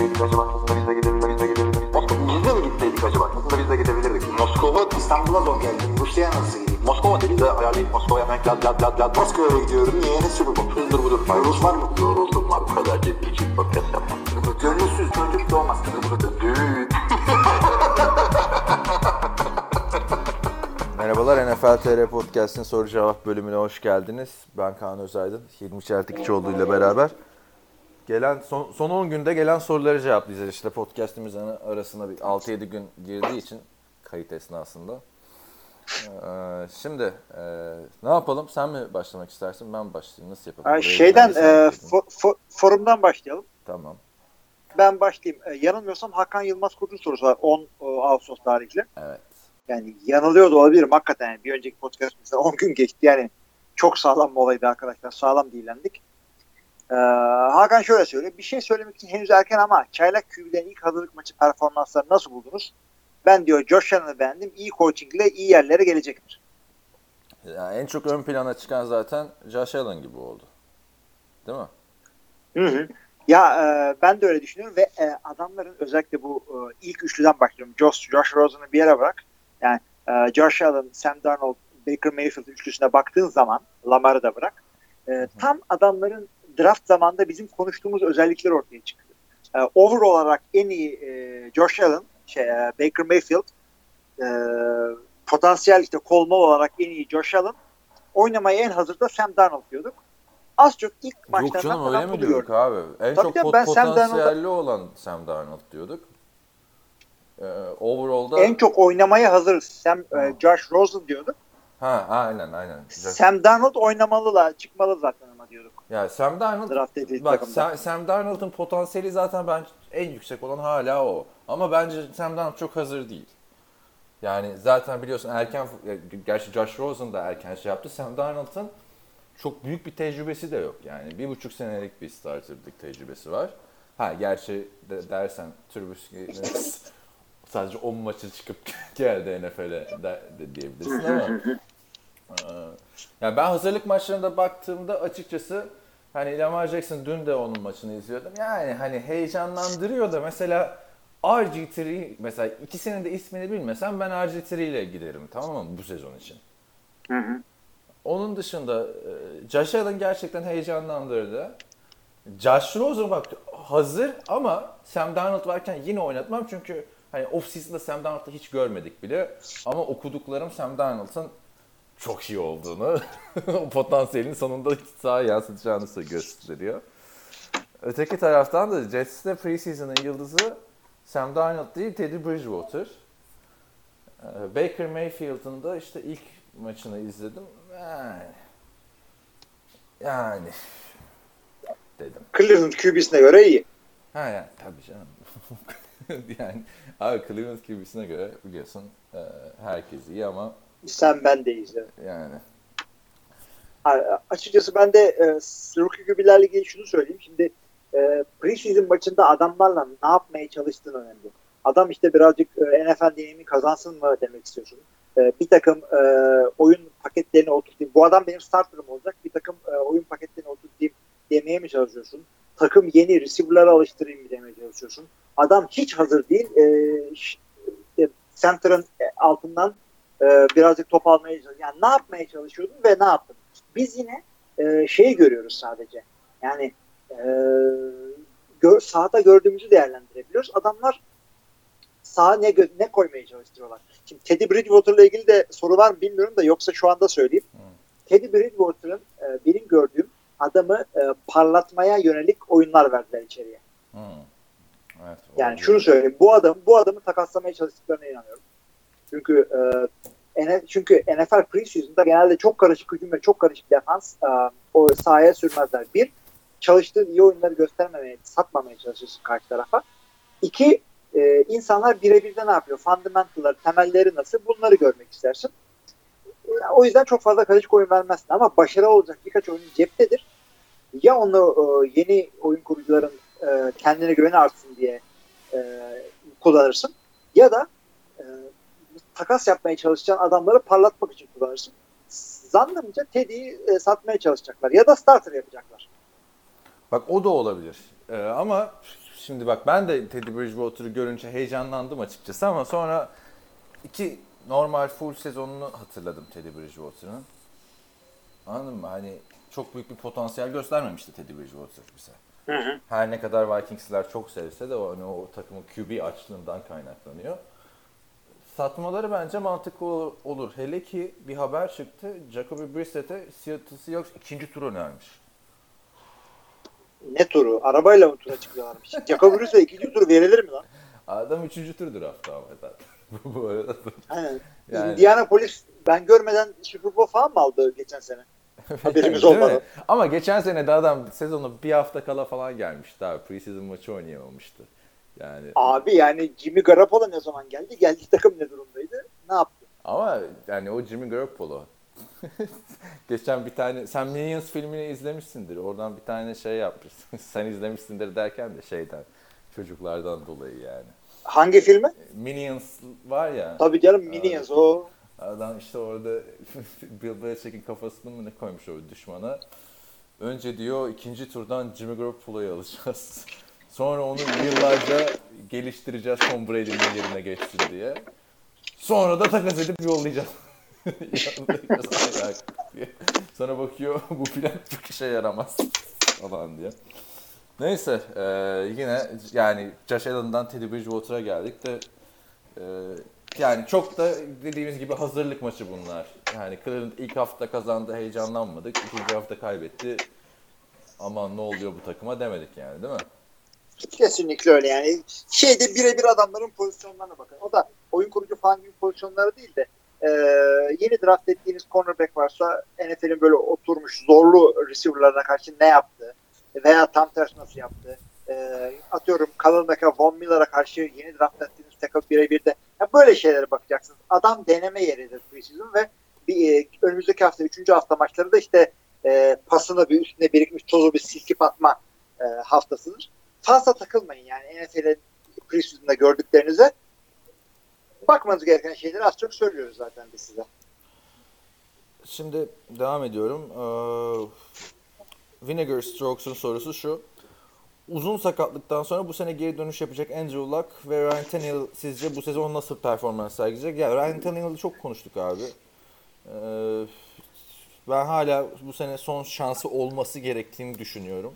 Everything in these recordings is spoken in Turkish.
gitseydik acaba? Aslında biz de gidebilirdik. Biz de mi gitseydik acaba? Aslında biz de gidebilirdik. Moskova, İstanbul'a zor geldim. Rusya'ya nasıl gideyim? Moskova dedi de ayarlayıp Moskova'ya hemen lad lad lad lad. Moskova'ya gidiyorum. Niye? Ne sürü bu? Hızdır budur. Rus var mı? Yoruldum var. Bu kadar ciddi için podcast yapmam. Gönülsüz çocuk doğmaz. Düğün. Merhabalar NFL TR Podcast'in soru cevap bölümüne hoş geldiniz. Ben Kaan Özaydın, Hilmi Çeltikçioğlu ile beraber. Gelen son, son 10 günde gelen soruları cevaplayacağız. İşte podcast'imizin arasına bir 6-7 gün girdiği için kayıt esnasında. Ee, şimdi e, ne yapalım? Sen mi başlamak istersin? Ben başlayayım? Nasıl yapalım? Burayı şeyden e, yapayım. fo- fo- forumdan başlayalım. Tamam. Ben başlayayım. E, yanılmıyorsam Hakan Yılmaz Kurt'un sorusu var 10 e, Ağustos tarihli. Evet. Yani yanılıyor da olabilirim hakikaten. Yani bir önceki podcastimizde 10 gün geçti. Yani çok sağlam bir olaydı arkadaşlar. Sağlam değillendik. Ee, Hakan şöyle söylüyor. Bir şey söylemek için henüz erken ama Çaylak QB'den ilk hazırlık maçı performansları nasıl buldunuz? Ben diyor Josh Allen'ı beğendim. İyi coachingle iyi yerlere gelecektir. Yani en çok ön plana çıkan zaten Josh Allen gibi oldu. Değil mi? Hı hı. Ya e, ben de öyle düşünüyorum ve e, adamların özellikle bu e, ilk üçlüden başlıyorum. Josh, Josh Rosen'ı bir yere bırak. Yani e, Josh Allen, Sam Darnold, Baker Mayfield üçlüsüne baktığın zaman Lamar'ı da bırak. E, tam adamların draft zamanında bizim konuştuğumuz özellikler ortaya çıktı. E, overall olarak en iyi e, Josh Allen, şey, e, Baker Mayfield, e, potansiyel işte kolmal olarak en iyi Josh Allen, oynamaya en hazır da Sam Darnold diyorduk. Az çok ilk Yok maçlardan canım falan öyle mi diyorduk abi? En Tabii çok pot- ben Sam potansiyelli olan Sam Darnold diyorduk. Ee, overall'da En çok oynamaya hazır Sam, e. Josh Rosen diyorduk. ha aynen aynen. Güzel. Sam Darnold oynamalı la çıkmalı zaten ama diyorduk. Ya Sam Darnold Draft bak. Sam, Sam Darnold'un potansiyeli zaten ben en yüksek olan hala o. Ama bence Sam Darnold çok hazır değil. Yani zaten biliyorsun erken gerçi Josh Rosen da erken şey yaptı. Sam Darnold'un çok büyük bir tecrübesi de yok. Yani bir buçuk senelik bir starterlık tecrübesi var. Ha gerçi de, dersen Trubisky sadece 10 maçı çıkıp geldi NFL'e de, de diyebilirsin ama yani ben hazırlık maçlarında baktığımda açıkçası hani Lamar Jackson dün de onun maçını izliyordum. Yani hani heyecanlandırıyor da mesela RG3 mesela ikisinin de ismini bilmesem ben RG3 ile giderim tamam mı bu sezon için. Onun dışında e, Josh Allen gerçekten heyecanlandırdı. Josh Rosen bak hazır ama Sam Darnold varken yine oynatmam çünkü hani off season'da Sam Darnold'ı hiç görmedik bile. Ama okuduklarım Sam Darnold'ın çok iyi olduğunu, o potansiyelin sonunda sahaya yansıtacağını gösteriyor. Öteki taraftan da Jets'te preseason'ın yıldızı Sam Darnold değil Teddy Bridgewater. Ee, Baker Mayfield'ın da işte ilk maçını izledim. Yani, yani dedim. Cleveland QB'sine göre iyi. Ha yani tabii canım. yani abi Cleveland QB'sine göre biliyorsun e, herkes iyi ama Sen ben de evet. yani Açıkçası ben de e, rookie QB'lerle ilgili şunu söyleyeyim. Şimdi e, preseason maçında adamlarla ne yapmaya çalıştığın önemli. Adam işte birazcık e, NFL deneyimi kazansın mı demek istiyorsun. E, bir takım e, oyun paketlerini oturtayım. Bu adam benim starterım olacak. Bir takım e, oyun paketlerini oturtayım demeye mi çalışıyorsun? Takım yeni receiver'lara alıştırayım mı demeye çalışıyorsun? Adam hiç hazır değil. E, e, center'ın altından e, birazcık top almaya çalışıyor. Yani ne yapmaya çalışıyordun ve ne yaptın? Biz yine e, şeyi görüyoruz sadece. Yani e, gör, sahada gördüğümüzü değerlendirebiliyoruz. Adamlar sağa ne, ne koymaya çalıştırıyorlar. Şimdi Teddy Bridgewater'la ilgili de soru var mı bilmiyorum da yoksa şu anda söyleyeyim. Teddy Bridgewater'ın e, benim gördüğüm adamı e, parlatmaya yönelik oyunlar verdiler içeriye. hmm. evet, Yani olabilir. şunu söyleyeyim. Bu adam bu adamı takaslamaya çalıştıklarına inanıyorum. Çünkü e, çünkü NFL preseason'da genelde çok karışık hücum ve çok karışık defans e, o sahaya sürmezler. Bir, çalıştığın iyi oyunları göstermemeye, satmamaya çalışırsın karşı tarafa. İki, e, insanlar birebir de ne yapıyor? Fundamental'lar, temelleri nasıl? Bunları görmek istersin. E, o yüzden çok fazla karışık oyun vermezsin. Ama başarı olacak birkaç oyun ceptedir. Ya onu yeni oyun kurucuların kendine güveni artsın diye kullanırsın. Ya da takas yapmaya çalışacağın adamları parlatmak için kullanırsın. Zannımca Teddy'yi e, satmaya çalışacaklar. Ya da starter yapacaklar. Bak o da olabilir. Ee, ama şimdi bak ben de Teddy Bridgewater'ı görünce heyecanlandım açıkçası ama sonra iki normal full sezonunu hatırladım Teddy Bridgewater'ın. Anladın mı? Hani çok büyük bir potansiyel göstermemişti Teddy Bridgewater bize. Her ne kadar Vikings'ler çok sevse de o, hani o takımın QB açlığından kaynaklanıyor. Satmaları bence mantıklı ol- olur. Hele ki bir haber çıktı. Jacoby Brissett'e Seattle Seahawks ikinci tur önermiş. Ne turu? Arabayla mı tura çıkıyorlarmış? Jacob Briss'e ikinci tur verilir mi lan? Adam üçüncü tur draftta ama zaten. Bu arada. Aynen. Yani- Indianapolis ben görmeden Super Bowl falan mı aldı geçen sene? Haberimiz olmadı. Ama geçen sene de adam sezonu bir hafta kala falan gelmişti abi. Preseason maçı oynayamamıştı. Yani Abi yani Jimmy Garoppolo ne zaman geldi? Geldiği takım ne durumdaydı? Ne yaptı? ama yani o Jimmy Garoppolo. Geçen bir tane sen Minions filmini izlemişsindir. Oradan bir tane şey yapmışsın. sen izlemişsindir derken de şeyden çocuklardan dolayı yani. Hangi filmi? Minions var ya. Tabii canım Minions o. Adam işte orada Bill Belichick'in kafasını mı ne koymuş o düşmana. Önce diyor ikinci turdan Jimmy Garoppolo'yu alacağız. Sonra onu yıllarca geliştireceğiz Tom Brady'nin yerine geçsin diye. Sonra da takas edip yollayacağız. Sonra bakıyor bu plan çok işe yaramaz falan diye. Neyse eee, yine yani Josh Allen'dan Teddy Bridgewater'a geldik de eee, yani çok da dediğimiz gibi hazırlık maçı bunlar. Yani Cleveland ilk hafta kazandı heyecanlanmadık. ikinci hafta kaybetti. Aman ne oluyor bu takıma demedik yani değil mi? Kesinlikle öyle yani. Şeyde birebir adamların pozisyonlarına bakın. O da oyun kurucu falan gibi pozisyonları değil de e, yeni draft ettiğiniz cornerback varsa NFL'in böyle oturmuş zorlu receiver'larına karşı ne yaptı? Veya tam tersi nasıl yaptı? E, atıyorum Kalınaka, Von Miller'a karşı yeni draft ettiğiniz takım birebir de ya böyle şeylere bakacaksınız. Adam deneme yeridir preseason ve bir, e, önümüzdeki hafta 3. hafta maçları da işte e, pasına bir üstüne birikmiş tozu bir silkip atma e, haftasıdır fazla takılmayın yani NFL'in preseason'da gördüklerinize. Bakmanız gereken şeyleri az çok söylüyoruz zaten biz size. Şimdi devam ediyorum. Ee, Vinegar Strokes'un sorusu şu. Uzun sakatlıktan sonra bu sene geri dönüş yapacak Andrew Luck ve Ryan Tannehill sizce bu sezon nasıl performans sergileyecek? Ya Ryan Tannehill'i çok konuştuk abi. Ee, ben hala bu sene son şansı olması gerektiğini düşünüyorum.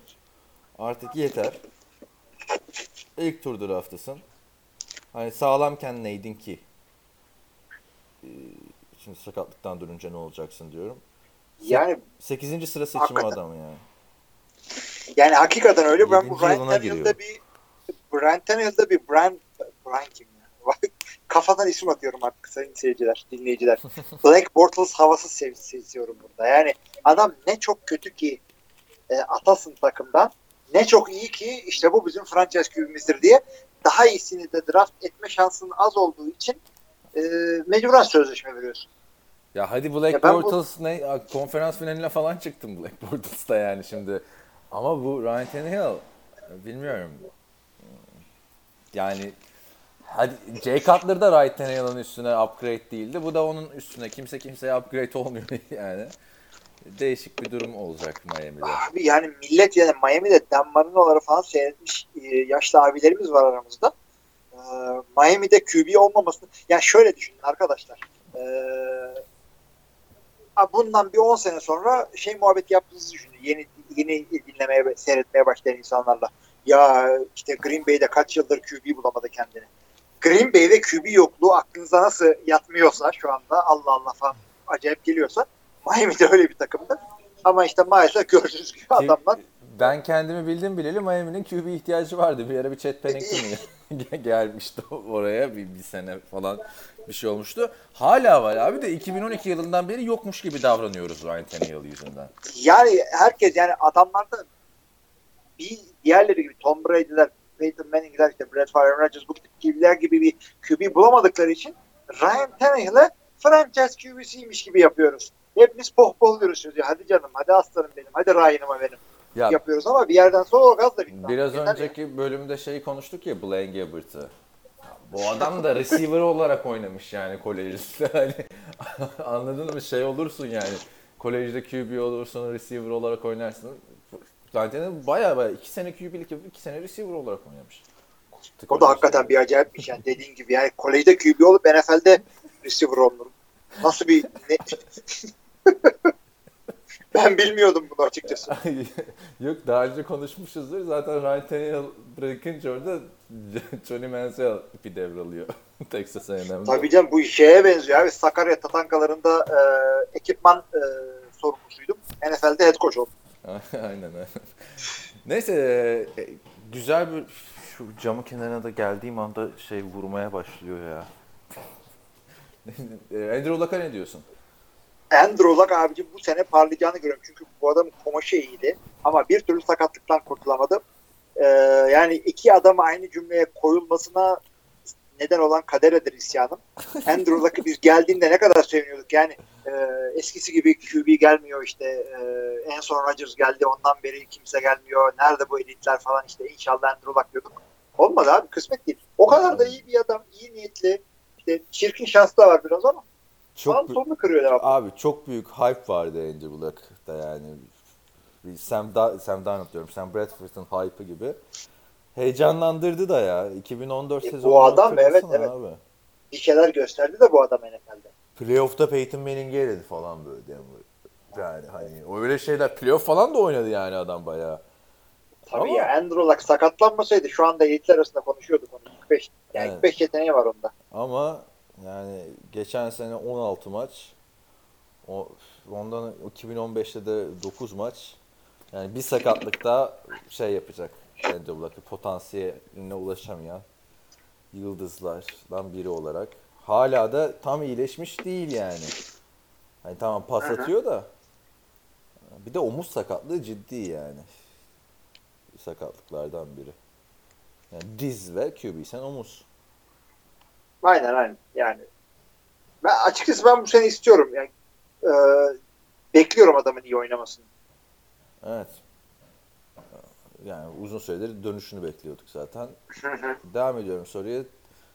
Artık yeter. İlk tur draftasın. Hani sağlamken neydin ki? Ee, şimdi sakatlıktan dönünce ne olacaksın diyorum. Yani 8. sıra seçimi Hakikaten. adamı yani. yani hakikaten öyle. Ben bu Tannehill'de giriyor. bir Ryan Tannehill'de bir Brian Brian kim ya? Kafadan isim atıyorum artık sayın seyirciler, dinleyiciler. Black Bortles havası sev seziyorum burada. Yani adam ne çok kötü ki e, atasın takımdan ne çok iyi ki işte bu bizim franchise QB'mizdir diye daha iyisini de draft etme şansının az olduğu için e, mecburen sözleşme veriyorsun. Ya hadi Black Ya ben bu- Bortles ne konferans finaline falan çıktım Black Bortles'ta yani şimdi. Ama bu Ryan Tannehill bilmiyorum. Yani hadi Jay Cutler da Ryan Tannehill'ın üstüne upgrade değildi. Bu da onun üstüne. Kimse kimseye upgrade olmuyor yani. Değişik bir durum olacak Miami'de. Abi yani millet yani Miami'de Dan Marino'ları falan seyretmiş e, yaşlı abilerimiz var aramızda. E, Miami'de QB olmamasını yani şöyle düşünün arkadaşlar. E, bundan bir 10 sene sonra şey muhabbet yaptığınızı düşünün. Yeni yeni dinlemeye seyretmeye başlayan insanlarla. Ya işte Green Bay'de kaç yıldır QB bulamadı kendini. Green Bay'de QB yokluğu aklınıza nasıl yatmıyorsa şu anda Allah Allah falan acayip geliyorsa Miami'de öyle bir takımdı. Ama işte maalesef gördüğünüz gibi adamlar Ben kendimi bildim bileli Miami'nin QB ihtiyacı vardı. Bir ara bir Chet Pennington mi gelmişti oraya bir, bir sene falan bir şey olmuştu. Hala var abi de 2012 yılından beri yokmuş gibi davranıyoruz Ryan Tannehill yüzünden. yani herkes yani adamlarda bir diğerleri gibi Tom Brady'ler, Peyton Manning'ler işte Brett Favre, Rodgers bu gibiler gibi bir QB bulamadıkları için Ryan Tannehill'e franchise QB'siymiş gibi yapıyoruz. Hepimiz pohpohluyoruz sözü. Hadi canım, hadi aslanım benim, hadi Ryan'ıma benim Ya yapıyoruz ama bir yerden sonra o gaz da bitti. biraz Yeter önceki bölümde şeyi konuştuk ya Blaine Gabbert'ı. Bu adam da receiver olarak oynamış yani kolejde. Hani anladın mı? Şey olursun yani. Kolejde QB olursun, receiver olarak oynarsın. Tannehill baya baya 2 sene QB'lik yapıp 2 sene receiver olarak oynamış. O da hakikaten bir acayipmiş yani dediğin gibi. Yani kolejde QB olup NFL'de receiver olunur. Nasıl bir ne? ben bilmiyordum bunu açıkçası. Yok daha önce konuşmuşuzdur. Zaten Ryan Tannehill bırakınca orada Johnny Manziel ipi devralıyor. Texas A&M'de. Tabii canım bu şeye benziyor abi. Sakarya Tatankalarında e, ekipman e, sorumlusuydum. NFL'de head coach oldum. aynen aynen. Neyse e, güzel bir şu camın kenarına da geldiğim anda şey vurmaya başlıyor ya. E, Andrew Luck'a ne diyorsun? Andrew Luck abicim bu sene parlayacağını görüyorum. Çünkü bu adamın kumaşı iyiydi. Ama bir türlü sakatlıktan kurtulamadı. Ee, yani iki adamı aynı cümleye koyulmasına neden olan kaderedir isyanım. Andrew Luck'ı biz geldiğinde ne kadar seviniyorduk. Yani e, eskisi gibi QB gelmiyor işte. E, en son Rodgers geldi ondan beri kimse gelmiyor. Nerede bu elitler falan işte inşallah Andrew Luck diyorduk. Olmadı abi kısmet değil. O kadar da iyi bir adam, iyi niyetli. İşte çirkin şans da var biraz ama Çok Tam bü- sonunu kırıyor devamlı. abi çok büyük hype vardı Andrew Luck'ta yani. Sam, da Sam Darnold diyorum. Sam Bradford'ın hype'ı gibi. Heyecanlandırdı da ya. 2014 E, bu sezonu adam, hatırlasana evet, evet. Abi. Bir şeyler gösterdi de bu adam NFL'de. Playoff'ta Peyton Manning'i eledi falan böyle. Yani, hani öyle şeyler playoff falan da oynadı yani adam bayağı. Tabii Ama- ya Andrew Luck sakatlanmasaydı şu anda elitler arasında konuşuyorduk onu. 45, yani Evet. 45 yeteneği var onda. Ama yani geçen sene 16 maç. O, ondan 2015'te de 9 maç. Yani bir sakatlıkta şey yapacak. Luck'ı potansiyeline ulaşamayan yıldızlardan biri olarak. Hala da tam iyileşmiş değil yani. Hani tamam pas atıyor da. Bir de omuz sakatlığı ciddi yani. Sakatlıklardan biri. Yani diz ve QB sen omuz. Aynen aynen yani. Ben açıkçası ben bu sene istiyorum. Yani, e, bekliyorum adamın iyi oynamasını. Evet. Yani uzun süredir dönüşünü bekliyorduk zaten. Devam ediyorum soruya.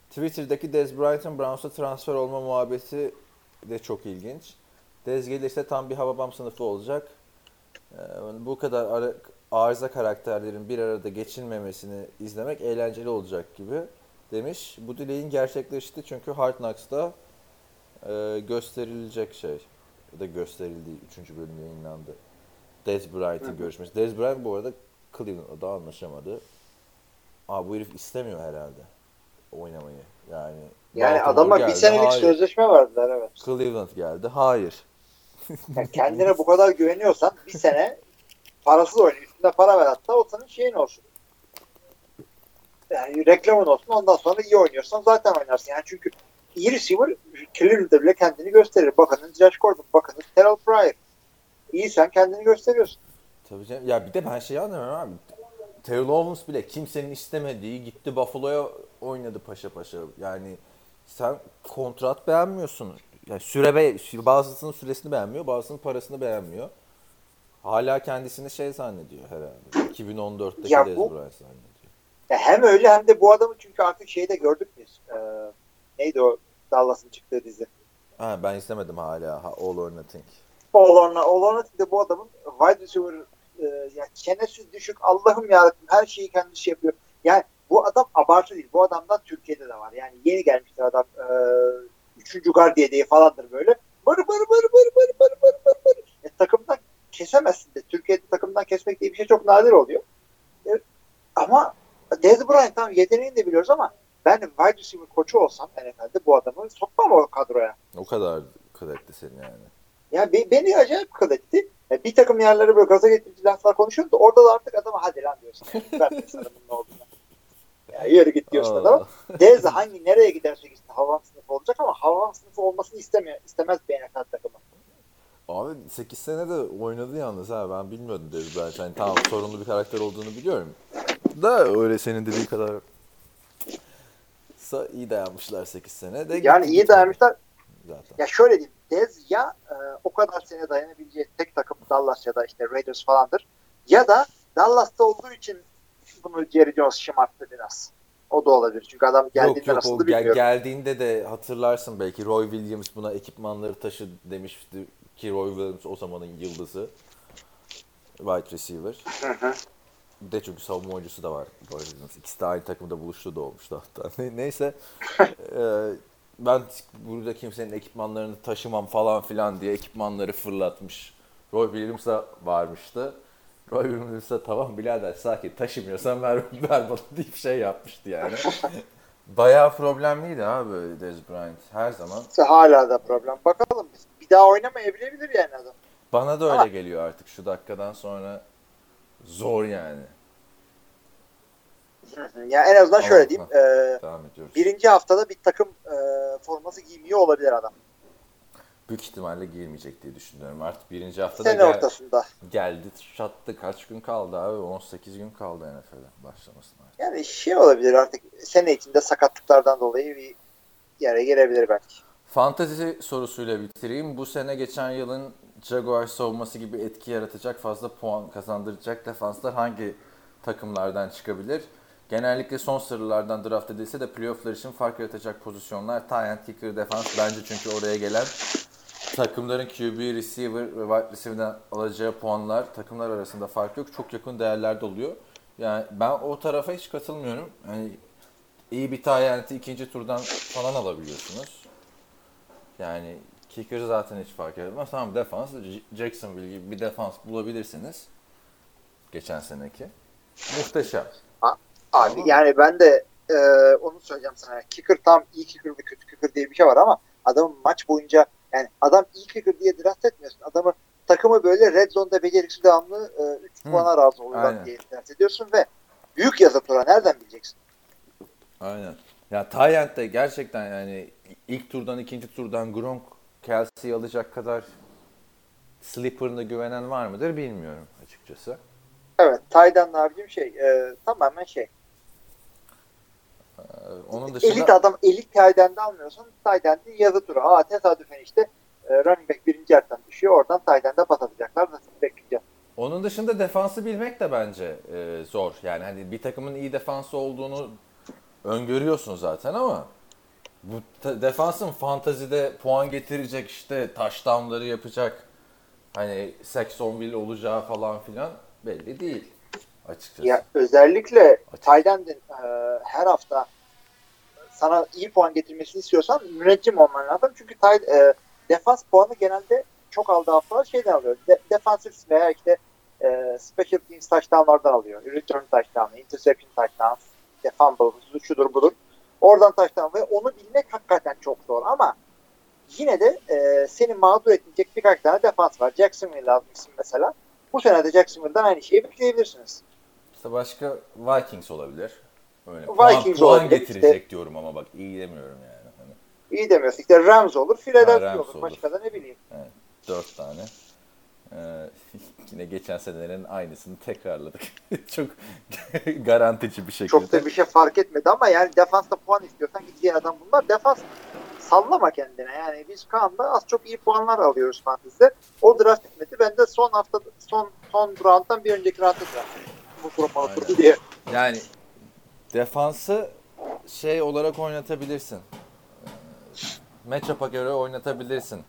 Twitter'daki Dez Bryant'ın Browns'a transfer olma muhabbeti de çok ilginç. Dez gelirse tam bir Hababam sınıfı olacak. Ee, bu kadar ara- arıza karakterlerin bir arada geçinmemesini izlemek eğlenceli olacak gibi demiş. Bu dileğin gerçekleşti çünkü Hard Knocks'ta e, gösterilecek şey. Ya da gösterildi. 3. bölüm yayınlandı. Dez Bryant'ın görüşmesi. Dez Bryant bu arada Cleveland'la da anlaşamadı. Aa bu herif istemiyor herhalde oynamayı. Yani Yani adama bir senelik hayır. sözleşme verdiler evet. Cleveland geldi. Hayır. Yani kendine bu kadar güveniyorsan bir sene parasız oyna. Üstünde para ver hatta o senin şeyin olsun. Yani reklamın olsun ondan sonra iyi oynuyorsan zaten oynarsın. Yani çünkü iyi receiver Cleveland'da bile kendini gösterir. Bakınız Josh Gordon, bakınız Terrell Pryor. İyi sen kendini gösteriyorsun. Tabii canım. Ya bir de ben şeyi anlamıyorum abi. Terrell Owens bile kimsenin istemediği gitti Buffalo'ya oynadı paşa paşa. Yani sen kontrat beğenmiyorsun. Yani süre be bazısının süresini beğenmiyor, bazısının parasını beğenmiyor. Hala kendisini şey zannediyor herhalde. 2014'teki Ya Dez Bryant zannediyor. Ya hem öyle hem de bu adamı çünkü artık şeyde gördük biz. Ee, neydi o Dallas'ın çıktığı dizi? Ha, ben izlemedim hala. Ha, All or Nothing. All or, All or Nothing'de bu adamın wide receiver e, yani çenesi düşük Allah'ım yarabbim her şeyi kendisi yapıyor. Yani bu adam abartı değil. Bu adamdan Türkiye'de de var. Yani yeni gelmiştir adam. E, üçüncü gardiye diye falandır böyle. Bır bır bır bır bır bır bır bır bır. E, takımdan kesemezsin de. Türkiye'de takımdan kesmek diye bir şey çok nadir oluyor. E, ama Dez Bryant tamam yeteneğini de biliyoruz ama ben wide receiver koçu olsam NFL'de bu adamı sokmam o kadroya. O kadar kıdetli seni yani. Ya be- beni acayip kıl etti. Ya bir takım yerlere böyle gaza getirici laflar konuşuyordu da orada da artık adama hadi lan diyorsun. Ben de sana bunun olduğunu. Ya yürü git diyorsun adama. Dez de hangi nereye giderse gitsin havan sınıfı olacak ama havan sınıfı olmasını istemiyor. istemez bir NFL takımı. Abi 8 sene de oynadı yalnız ha ben bilmiyordum Dez Bryant. Yani tamam sorunlu bir karakter olduğunu biliyorum. Da öyle senin dediği kadar Sa iyi dayanmışlar 8 sene de. Yani iyi dayanmışlar. Zaten. Ya şöyle diyeyim. Dez ya e, o kadar sene dayanabileceği tek takım Dallas ya da işte Raiders falandır. Ya da Dallas'ta olduğu için bunu Jerry Jones şımarttı biraz. O da olabilir. Çünkü adam Yok geldiğinde yok nasıl o gel- bilmiyorum. geldiğinde de hatırlarsın belki Roy Williams buna ekipmanları taşı demişti ki Roy Williams o zamanın yıldızı. wide receiver. Hı hı. De çünkü savunma oyuncusu da var. İkisi de aynı takımda buluştu da olmuştu hatta. Ne- Neyse. Ee, ben burada kimsenin ekipmanlarını taşımam falan filan diye ekipmanları fırlatmış. Roy Williams'a varmıştı. Roy Williams'a tamam birader sakin taşımıyorsan ver, ver bana deyip şey yapmıştı yani. Bayağı problemliydi abi Dez Bryant her zaman. Hala da problem. Bakalım. Bir daha oynamayabilir yani adam. Bana da öyle Ama- geliyor artık şu dakikadan sonra zor yani. Hı hı. Ya en azından Tamam, şöyle diyeyim. e, Devam ediyoruz. birinci haftada bir takım e, forması giymiyor olabilir adam. Büyük ihtimalle girmeyecek diye düşünüyorum. Artık birinci haftada Sene gel- ortasında. geldi çattı. Kaç gün kaldı abi? 18 gün kaldı NFL'e başlamasına. Yani şey olabilir artık sene içinde sakatlıklardan dolayı bir yere gelebilir belki. Fantezi sorusuyla bitireyim. Bu sene geçen yılın Jaguar savunması gibi etki yaratacak fazla puan kazandıracak defanslar hangi takımlardan çıkabilir? Genellikle son sıralardan draft edilse de playofflar için fark yaratacak pozisyonlar end, kicker, defans. Bence çünkü oraya gelen takımların QB, receiver ve wide receiver'den alacağı puanlar takımlar arasında fark yok. Çok yakın değerlerde oluyor. Yani ben o tarafa hiç katılmıyorum. Yani iyi bir end'i ikinci turdan falan alabiliyorsunuz. Yani kicker zaten hiç fark etmez. Tamam defans, Jacksonville gibi bir defans bulabilirsiniz. Geçen seneki. Muhteşem. Abi Tamam. yani ben de e, onu söyleyeceğim sana. Kicker tam iyi kicker ve kötü kicker diye bir şey var ama adamın maç boyunca yani adam iyi kicker diye draft etmiyorsun. Adamı takımı böyle red zone'da beceriksiz devamlı 3 Hı. puana razı oluyorlar diye draft ediyorsun ve büyük yazı tura nereden bileceksin? Aynen. Ya Tyent'te gerçekten yani ilk turdan ikinci turdan Gronk Kelsey'yi alacak kadar Slipper'ına güvenen var mıdır bilmiyorum açıkçası. Evet, Taydan abicim şey e, tamamen şey. Ee, onun dışında Elit adam, elit Tayden'de almıyorsun. Tayden'de yazı turu. Ha tesadüfen işte e, running back birinci yerden düşüyor. Oradan Tayden'de pas atacaklar. Nasıl bekleyeceğim? onun dışında defansı bilmek de bence e, zor. Yani hani bir takımın iyi defansı olduğunu öngörüyorsun zaten ama bu defansın fantazide puan getirecek işte touchdownları yapacak hani Saxonville olacağı falan filan belli değil açıkçası. Ya özellikle. Tayden'in e, her hafta sana iyi puan getirmesini istiyorsan müneccim olman lazım. Çünkü tay, e, defans puanı genelde çok aldığı haftalar şeyden alıyor. De, defansif veya işte e, special teams touchdownlardan alıyor. Return touchdown, interception touchdown, işte fumble, şudur budur. Oradan touchdown ve onu bilmek hakikaten çok zor ama yine de e, seni mağdur etmeyecek birkaç tane defans var. Jacksonville almışsın mesela. Bu sene de Jacksonville'den aynı şeyi bekleyebilirsiniz. İşte başka Vikings olabilir. Öyle. Vikings puan, puan getirecek diyorum ama bak iyi demiyorum yani. Hani İyi demiyorsun. İşte Rams olur, Ha, Philadelphia Rams olur. olur. Başka da ne bileyim. dört tane. Ee, yine geçen senelerin aynısını tekrarladık. Çok garantici bir şekilde. Çok da bir şey fark etmedi ama yani defansta puan istiyorsan diğer adam bunlar. Defans sallama kendine. Yani biz Kaan'da az çok iyi puanlar alıyoruz fantezide. O draft etmedi. Ben de son hafta son son round'dan bir önceki round'da draft ettim. Bu Aynen. alır diye. Yani defansı şey olarak oynatabilirsin. Ee, Matchup'a göre oynatabilirsin.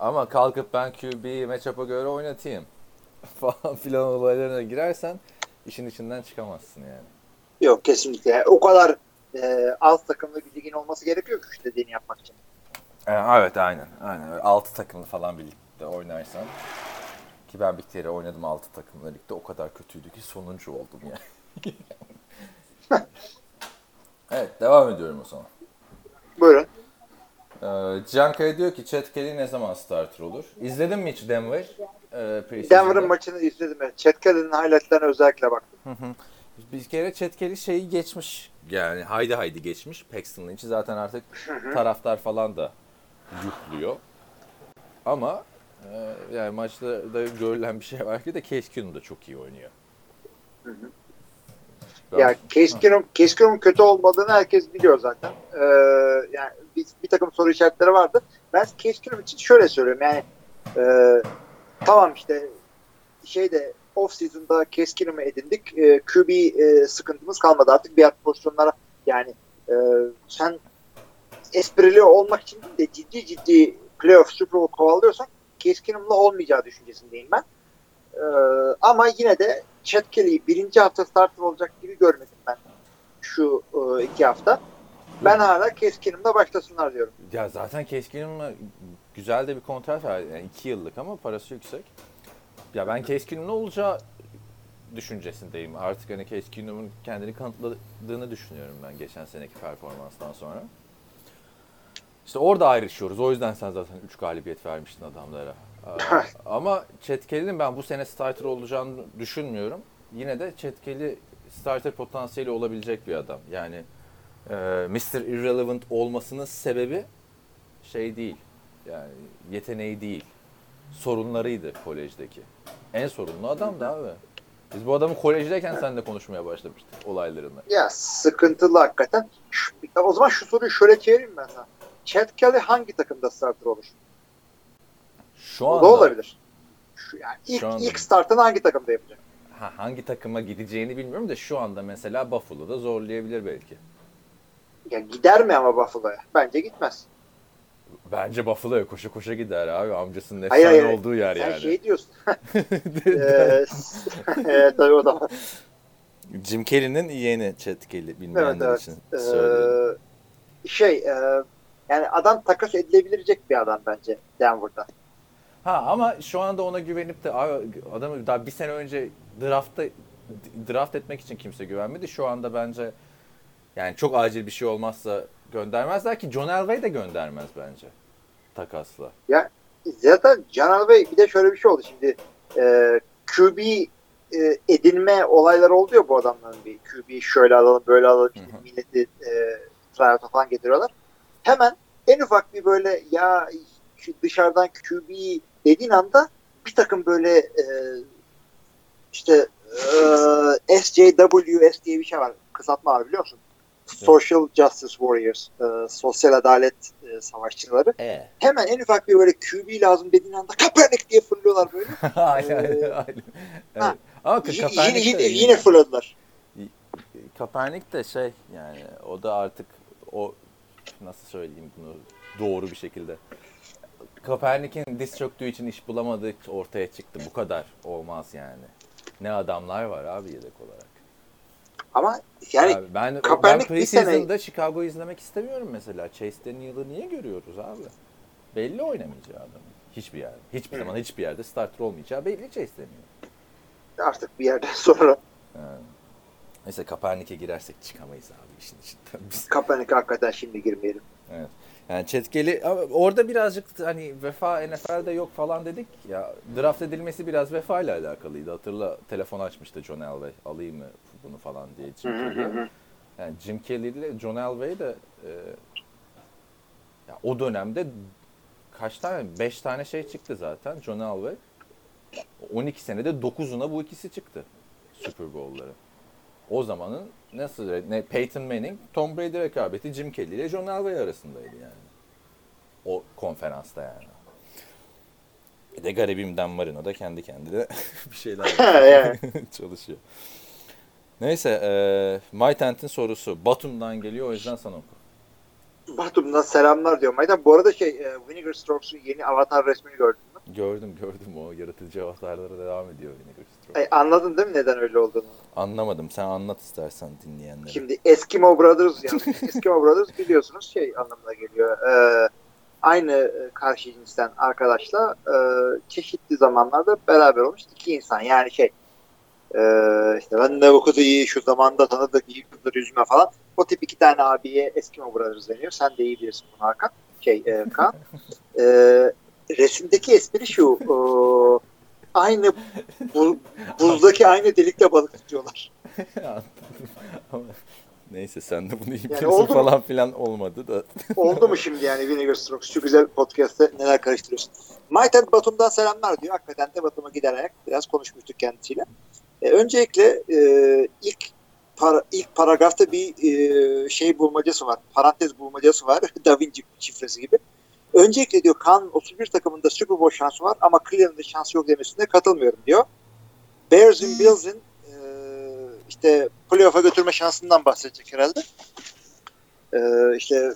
Ama kalkıp ben QB'yi matchup'a göre oynatayım falan filan olaylarına girersen işin içinden çıkamazsın yani. Yok kesinlikle. O kadar e, az takımlı bir ligin olması gerekiyor ki şu dediğini yapmak için. Ee, Evet aynen. Aynen. 6 takımlı falan birlikte oynarsan ki ben bir kere oynadım 6 takımlı ligde o kadar kötüydü ki sonuncu oldum yani. evet devam ediyorum o zaman. Buyurun. Ee, Cankaya diyor ki Chad Kelly ne zaman starter olur? İzledin mi hiç Denver? Preseason'da? Denver'ın maçını izledim. Chet Kelly'nin highlightlarına özellikle baktım. Bir kere Chad Kelly şeyi geçmiş. Yani haydi haydi geçmiş. Paxton'ın içi zaten artık taraftar falan da yukluyor. Ama e, yani maçlarda görülen bir şey var ki de Case Keenum da çok iyi oynuyor. Ben- Ya Case Keenum, Case Keenum'un kötü olmadığını herkes biliyor zaten. Ee, yani bir, bir takım soru işaretleri vardı. Ben Keenum için şöyle söylüyorum yani e, tamam işte şeyde off season'da Keenum'u edindik. E, QB e, sıkıntımız kalmadı artık diğer pozisyonlara yani e, sen esprili olmak için değil de ciddi ciddi playoff Super Bowl kovalıyorsan Keenum'la olmayacağı düşüncesindeyim ben. Ee, ama yine de Chad Kelly'yi birinci hafta starter olacak gibi görmedim ben şu e, iki hafta. Ben hala keskinimde başlasınlar diyorum. Ya zaten Keskin'in güzel de bir kontrat var. Yani iki yıllık ama parası yüksek. Ya ben Keskin'in ne olacağı düşüncesindeyim. Artık hani Keskin'in kendini kanıtladığını düşünüyorum ben geçen seneki performanstan sonra. İşte orada ayrışıyoruz. O yüzden sen zaten 3 galibiyet vermiştin adamlara. Ama Çetkeli'nin ben bu sene starter olacağını düşünmüyorum. Yine de Çetkeli starter potansiyeli olabilecek bir adam. Yani e, Mr. Irrelevant olmasının sebebi şey değil. Yani yeteneği değil. Sorunlarıydı kolejdeki. En sorunlu adam da abi. Biz bu adamı kolejdeyken seninle konuşmaya başlamıştık olaylarını. Ya sıkıntılı hakikaten. Şu- o zaman şu soruyu şöyle çevireyim ben sana. Chad Kelly hangi takımda starter olur? Şu O anda da olabilir. Şu, yani ilk, Şu anda- ilk startını hangi takımda yapacak? ha, hangi takıma gideceğini bilmiyorum da şu anda mesela Buffalo'da zorlayabilir belki. Ya gider mi ama Buffalo'ya? Bence gitmez. Bence Buffalo'ya koşa koşa gider abi. Amcasının Hayır, efsane hayır. olduğu yer Sen yani. şey diyorsun. Eee, evet tabii o da var. Jim Kelly'nin yeğeni Chet Kelly Evet, bilmeyenler evet. için söylüyorum. Eee, şey eee, yani adam takas edilebilecek bir adam bence Denver'da. Ha ama şu anda ona güvenip de abi adamı daha bir sene önce draftta draft etmek için kimse güvenmedi. Şu anda bence yani çok acil bir şey olmazsa göndermezler ki John Elway de göndermez bence takasla. Zaten Can Bey bir de şöyle bir şey oldu şimdi eee QB e, edinme olayları oldu ya bu adamların bir QB şöyle alalım böyle alalım işte milleti e, tryout'a falan getiriyorlar. Hemen en ufak bir böyle ya dışarıdan QB dediğin anda bir takım böyle e, işte e, SJWS diye bir şey var. Kısaltma var biliyor musun? Social Justice Warriors. e, sosyal adalet e, savaşçıları. E. Hemen en ufak bir böyle QB lazım dediğin anda Kaepernick diye fırlıyorlar böyle. aynen, Ee, aynen. Ha. Ama yine, yine, yine fırladılar. Kaepernick de şey yani o da artık o nasıl söyleyeyim bunu doğru bir şekilde. Kaepernick'in diz çöktüğü için iş bulamadığı ortaya çıktı. Bu kadar olmaz yani. Ne adamlar var abi yedek olarak. Ama yani Abi ben ben Kaepernick bir sene- preseason'da Chicago izlemek istemiyorum mesela. Chase Daniel'ı niye görüyoruz abi? Belli oynamayacağı adam. Hiçbir yerde. Hiçbir zaman hiçbir yerde starter olmayacağı belli Chase Daniel. artık bir yerden sonra Yani. Neyse Kaepernick'e girersek çıkamayız abi işin içinden. Biz Kaepernick'e hakikaten şimdi girmeyelim. Evet. Yani Çetkeli orada birazcık hani vefa NFL'de yok falan dedik ya draft edilmesi biraz vefa ile alakalıydı. Hatırla telefon açmıştı John Elway alayım mı bunu falan diye Jim Kelly'ye. Yani Jim Kelly ile John Elway de e, ya o dönemde kaç tane? 5 tane şey çıktı zaten John Elway. 12 senede 9'una bu ikisi çıktı Super Bowl'ları. O zamanın nasıl ne Peyton Manning, Tom Brady rekabeti Jim Kelly ile John Elway arasındaydı yani. O konferansta yani. Bir de garibim Dan Marino da kendi kendine bir şeyler çalışıyor. Neyse, e, My Tent'in sorusu Batum'dan geliyor o yüzden sana oku. Batum'dan selamlar diyorum. Aynen bu arada şey e, Vinegar Strokes'un yeni avatar resmini gördün mü? Gördüm gördüm o yaratıcı avatarlara devam ediyor Vinegar Strokes. Ay, anladın değil mi neden öyle olduğunu? Anlamadım sen anlat istersen dinleyenlere. Şimdi Eskimo Brothers yani Eskimo Brothers biliyorsunuz şey anlamına geliyor. Ee, aynı e, karşı cinsten arkadaşla e, çeşitli zamanlarda beraber olmuş iki insan. Yani şey e, işte ben kızı iyi şu zamanda tanıdık iyi kızdır yüzüme falan. O tip iki tane abiye Eskimo Brothers deniyor. Sen de iyi bilirsin bunu Hakan. Şey e, Kaan. E, resimdeki espri şu. e, aynı bu, buzdaki aynı delikte balık tutuyorlar. Neyse sen de bunu iyi Yani oldu mu? falan filan olmadı da. Oldu mu şimdi yani Vinegar Strokes şu güzel podcast'te neler karıştırıyorsun? Mayten Batum'dan selamlar diyor. Hakikaten de Batum'a giderek biraz konuşmuştuk kendisiyle. E, öncelikle e, ilk para, ilk paragrafta bir e, şey bulmacası var. Parantez bulmacası var. Da Vinci şifresi gibi. Öncelikle diyor Kan 31 takımında Super Bowl şansı var ama Cleveland'ın şansı yok demesine katılmıyorum diyor. Bears'in Bills'in e, işte playoff'a götürme şansından bahsedecek herhalde. E, işte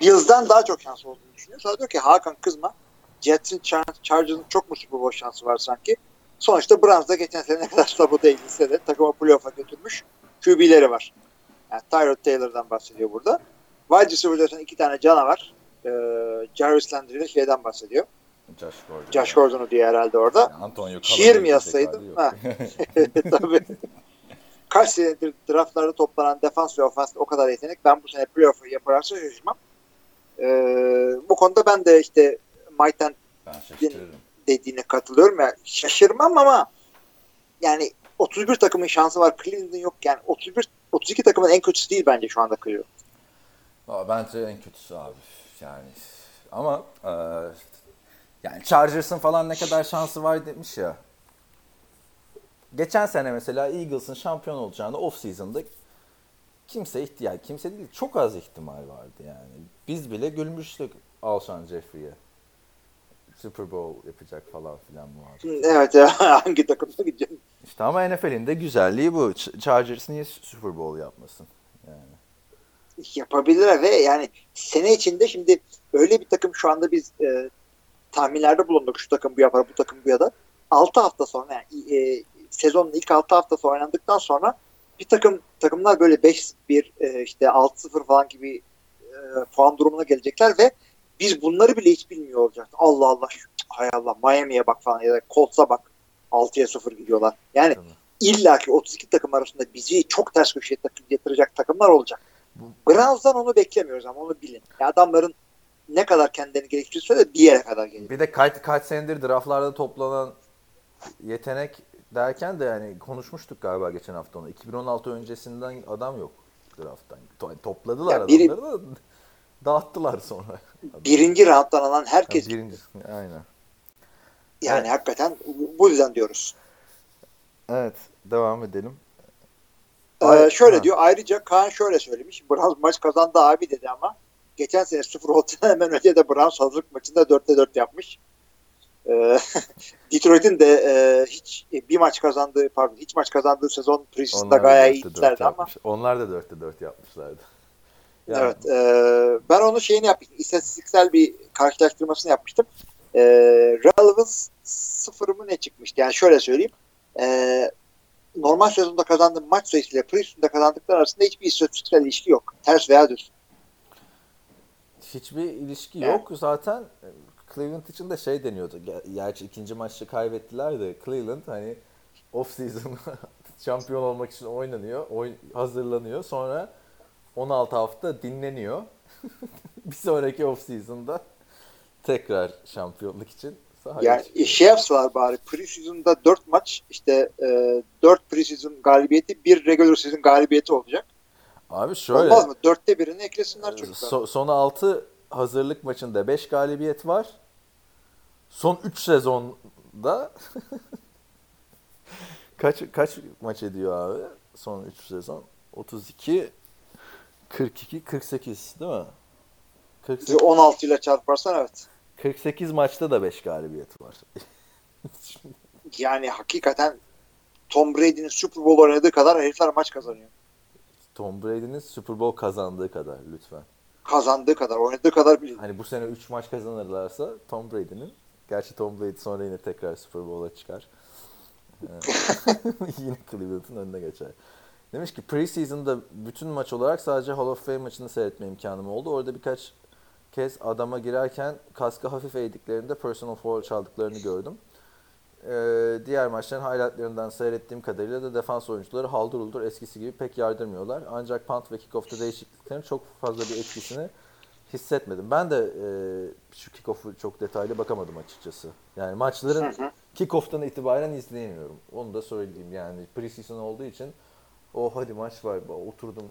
Bills'den daha çok şansı olduğunu düşünüyor. Sonra diyor ki Hakan kızma. Jets'in Char- Chargers'ın çok mu Super Bowl şansı var sanki? Sonuçta Browns da geçen sene ne kadar sabote edilse de takımı playoff'a götürmüş QB'leri var. Yani Tyrod Taylor'dan bahsediyor burada. Wide receiver'dan iki tane canavar. Ee, Jarvis Landry ile şeyden bahsediyor. Josh Gordon. Josh Gordon'u diye herhalde orada. Yani Antonio Şiir mi yazsaydım? Ha. Tabii. Kaç senedir draftlarda toplanan defans ve ofans o kadar yetenek. Ben bu sene playoff'u yaparsa şaşırmam. Ee, bu konuda ben de işte Mayten ben şaşırırım. Dediğine katılıyorum. Yani şaşırmam ama yani 31 takımın şansı var. Cleveland'ın yok. Yani 31 32 takımın en kötüsü değil bence şu anda Cleveland. Aa, bence en kötüsü abi. Yani ama e, yani Chargers'ın falan ne kadar şansı var demiş ya. Geçen sene mesela Eagles'ın şampiyon olacağını off season'da kimse ihtiyaç kimse değil çok az ihtimal vardı yani. Biz bile gülmüştük Alshon Jeffrey'e. Super Bowl yapacak falan filan muhabbet. Evet ya, hangi takımda gideceğim? İşte ama NFL'in de güzelliği bu. Ch- Chargers niye Super Bowl yapmasın? Yani. Yapabilir ve yani sene içinde şimdi öyle bir takım şu anda biz e, tahminlerde bulunduk. Şu takım bu yapar, bu takım bu ya da 6 hafta sonra yani e, sezonun ilk 6 haftası oynandıktan sonra bir takım takımlar böyle 5-1 e, işte 6-0 falan gibi e, puan durumuna gelecekler ve biz bunları bile hiç bilmiyor olacak. Allah Allah hay Allah Miami'ye bak falan ya da Colts'a bak 6'ya 0 gidiyorlar. Yani Tabii. illaki 32 takım arasında bizi çok ters köşeye yatıracak takımlar olacak. Browns'dan onu beklemiyoruz ama onu bilin. Ya adamların ne kadar kendilerini geliştirirse de bir yere kadar gelir. Bir de kaç, kaç senedir draftlarda toplanan yetenek derken de yani konuşmuştuk galiba geçen hafta onu. 2016 öncesinden adam yok drafttan. To- topladılar Ya biri- adamları da dağıttılar sonra. Birinci rounddan alan herkes Birinci. Aynen. yani Evet. hakikaten bu yüzden diyoruz. Evet. Devam edelim. Ee, Ay- şöyle ha. diyor ayrıca Kaan şöyle söylemiş. Browns maç kazandı abi dedi ama geçen sene 0 olduğundan hemen önce de Browns hazırlık maçında 4'te 4 yapmış. Ee, Detroit'in de e, hiç e, bir maç kazandığı pardon hiç maç kazandığı sezon preseason'da gayet iyi dörtte dört gittilerdi ama. Onlar da dörtte dört yapmışlardı. Yani Evet. e, ben onun şeyini yapmıştım. İstatistiksel bir karşılaştırmasını yapmıştım. E, relevance sıfır mı ne çıkmıştı? Yani şöyle söyleyeyim. E, normal sezonda kazandığım maç sayısıyla preseason'da kazandıkları arasında hiçbir istatistiksel ilişki yok. Ters veya düz. Hiçbir ilişki Yani. yok. Zaten Cleveland için de şey deniyordu. Ger- Gerçi ikinci maçta kaybettiler de Cleveland hani off season şampiyon olmak için oynanıyor, oy- hazırlanıyor. Sonra 16 hafta dinleniyor. bir sonraki off season'da tekrar şampiyonluk için sahaya Yani çıkıyor. şey yapsalar bari preseason'da 4 maç işte e, 4 preseason galibiyeti bir regular season galibiyeti olacak. Abi şöyle Olmaz mı? Dörtte birini eklesinler çocuklar. so- son 6 hazırlık maçında 5 galibiyet var. Son 3 sezonda kaç kaç maç ediyor abi? Son 3 sezon 32 42 48 değil mi? 48, 16 ile çarparsan evet. 48 maçta da 5 galibiyet var. Yani hakikaten Tom Brady'nin Super Bowl oynadığı kadar herifler maç kazanıyor. Tom Brady'nin Super Bowl kazandığı kadar lütfen. Kazandığı kadar, oynadığı kadar bile. Hani bu sene 3 maç kazanırlarsa Tom Brady'nin gerçi Tom Brady sonra yine tekrar Super Bowl'a çıkar. Ee, yine Cleveland'ın önüne geçer. Demiş ki preseason'da bütün maç olarak sadece Hall of Fame maçını seyretme imkanım oldu. Orada birkaç kez adama girerken kaskı hafif eğdiklerinde personal foul çaldıklarını gördüm. Ee, diğer maçların highlightlarından seyrettiğim kadarıyla da defans oyuncuları haldır uldur eskisi gibi pek yardırmıyorlar. Ancak punt ve kickoff'ta değişikliklerin çok fazla bir etkisini hissetmedim. Ben de e, şu kickoff'u çok detaylı bakamadım açıkçası. Yani maçların kickoff'tan itibaren izleyemiyorum. Onu da söyleyeyim yani preseason olduğu için o hadi maç var oturdum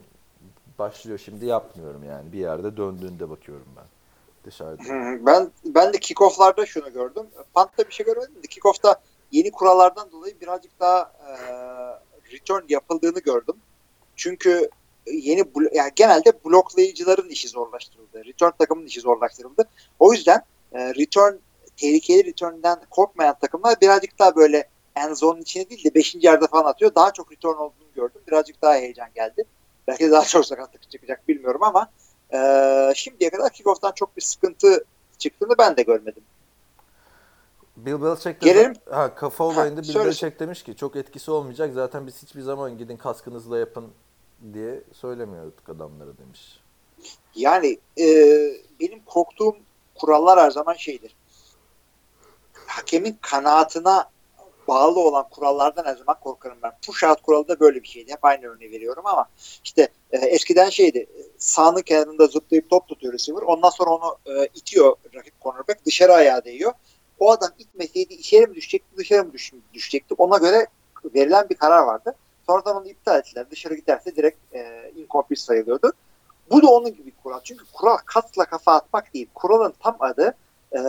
başlıyor şimdi yapmıyorum yani. Bir yerde döndüğünde bakıyorum ben dışarıda. Ben ben de kickoff'larda şunu gördüm. Punt'ta bir şey görmedim de kickoff'ta yeni kurallardan dolayı birazcık daha e, return yapıldığını gördüm. Çünkü yeni yani genelde bloklayıcıların işi zorlaştırıldı. Return takımın işi zorlaştırıldı. O yüzden e, return tehlikeli return'den korkmayan takımlar birazcık daha böyle end zone'un içine değil de 5. yerde falan atıyor. Daha çok return olduğunu gördüm. Birazcık daha heyecan geldi. Belki daha çok sakatlık çıkacak bilmiyorum ama e, şimdiye kadar kickoff'tan çok bir sıkıntı çıktığını ben de görmedim. Bill Belichick de ha, kafa olayında Bill söyle. Belichick demiş ki çok etkisi olmayacak. Zaten biz hiçbir zaman gidin kaskınızla yapın diye söylemiyorduk adamlara demiş. Yani e, benim korktuğum kurallar her zaman şeydir. Hakemin kanaatına bağlı olan kurallardan her zaman korkarım ben. Push out kuralı da böyle bir şeydi. Hep aynı örneği veriyorum ama işte e, eskiden şeydi. Sahanın kenarında zıplayıp top tutuyor receiver. Ondan sonra onu e, itiyor rakip cornerback. Dışarı ayağı değiyor. O adam itmeseydi içeri mi düşecekti dışarı mı düş- düşecekti. Ona göre verilen bir karar vardı. Sonradan onu iptal ettiler. Dışarı giderse direkt e, incomplete sayılıyordu. Bu da onun gibi bir kural. Çünkü kural kasla kafa atmak değil. Kuralın tam adı e,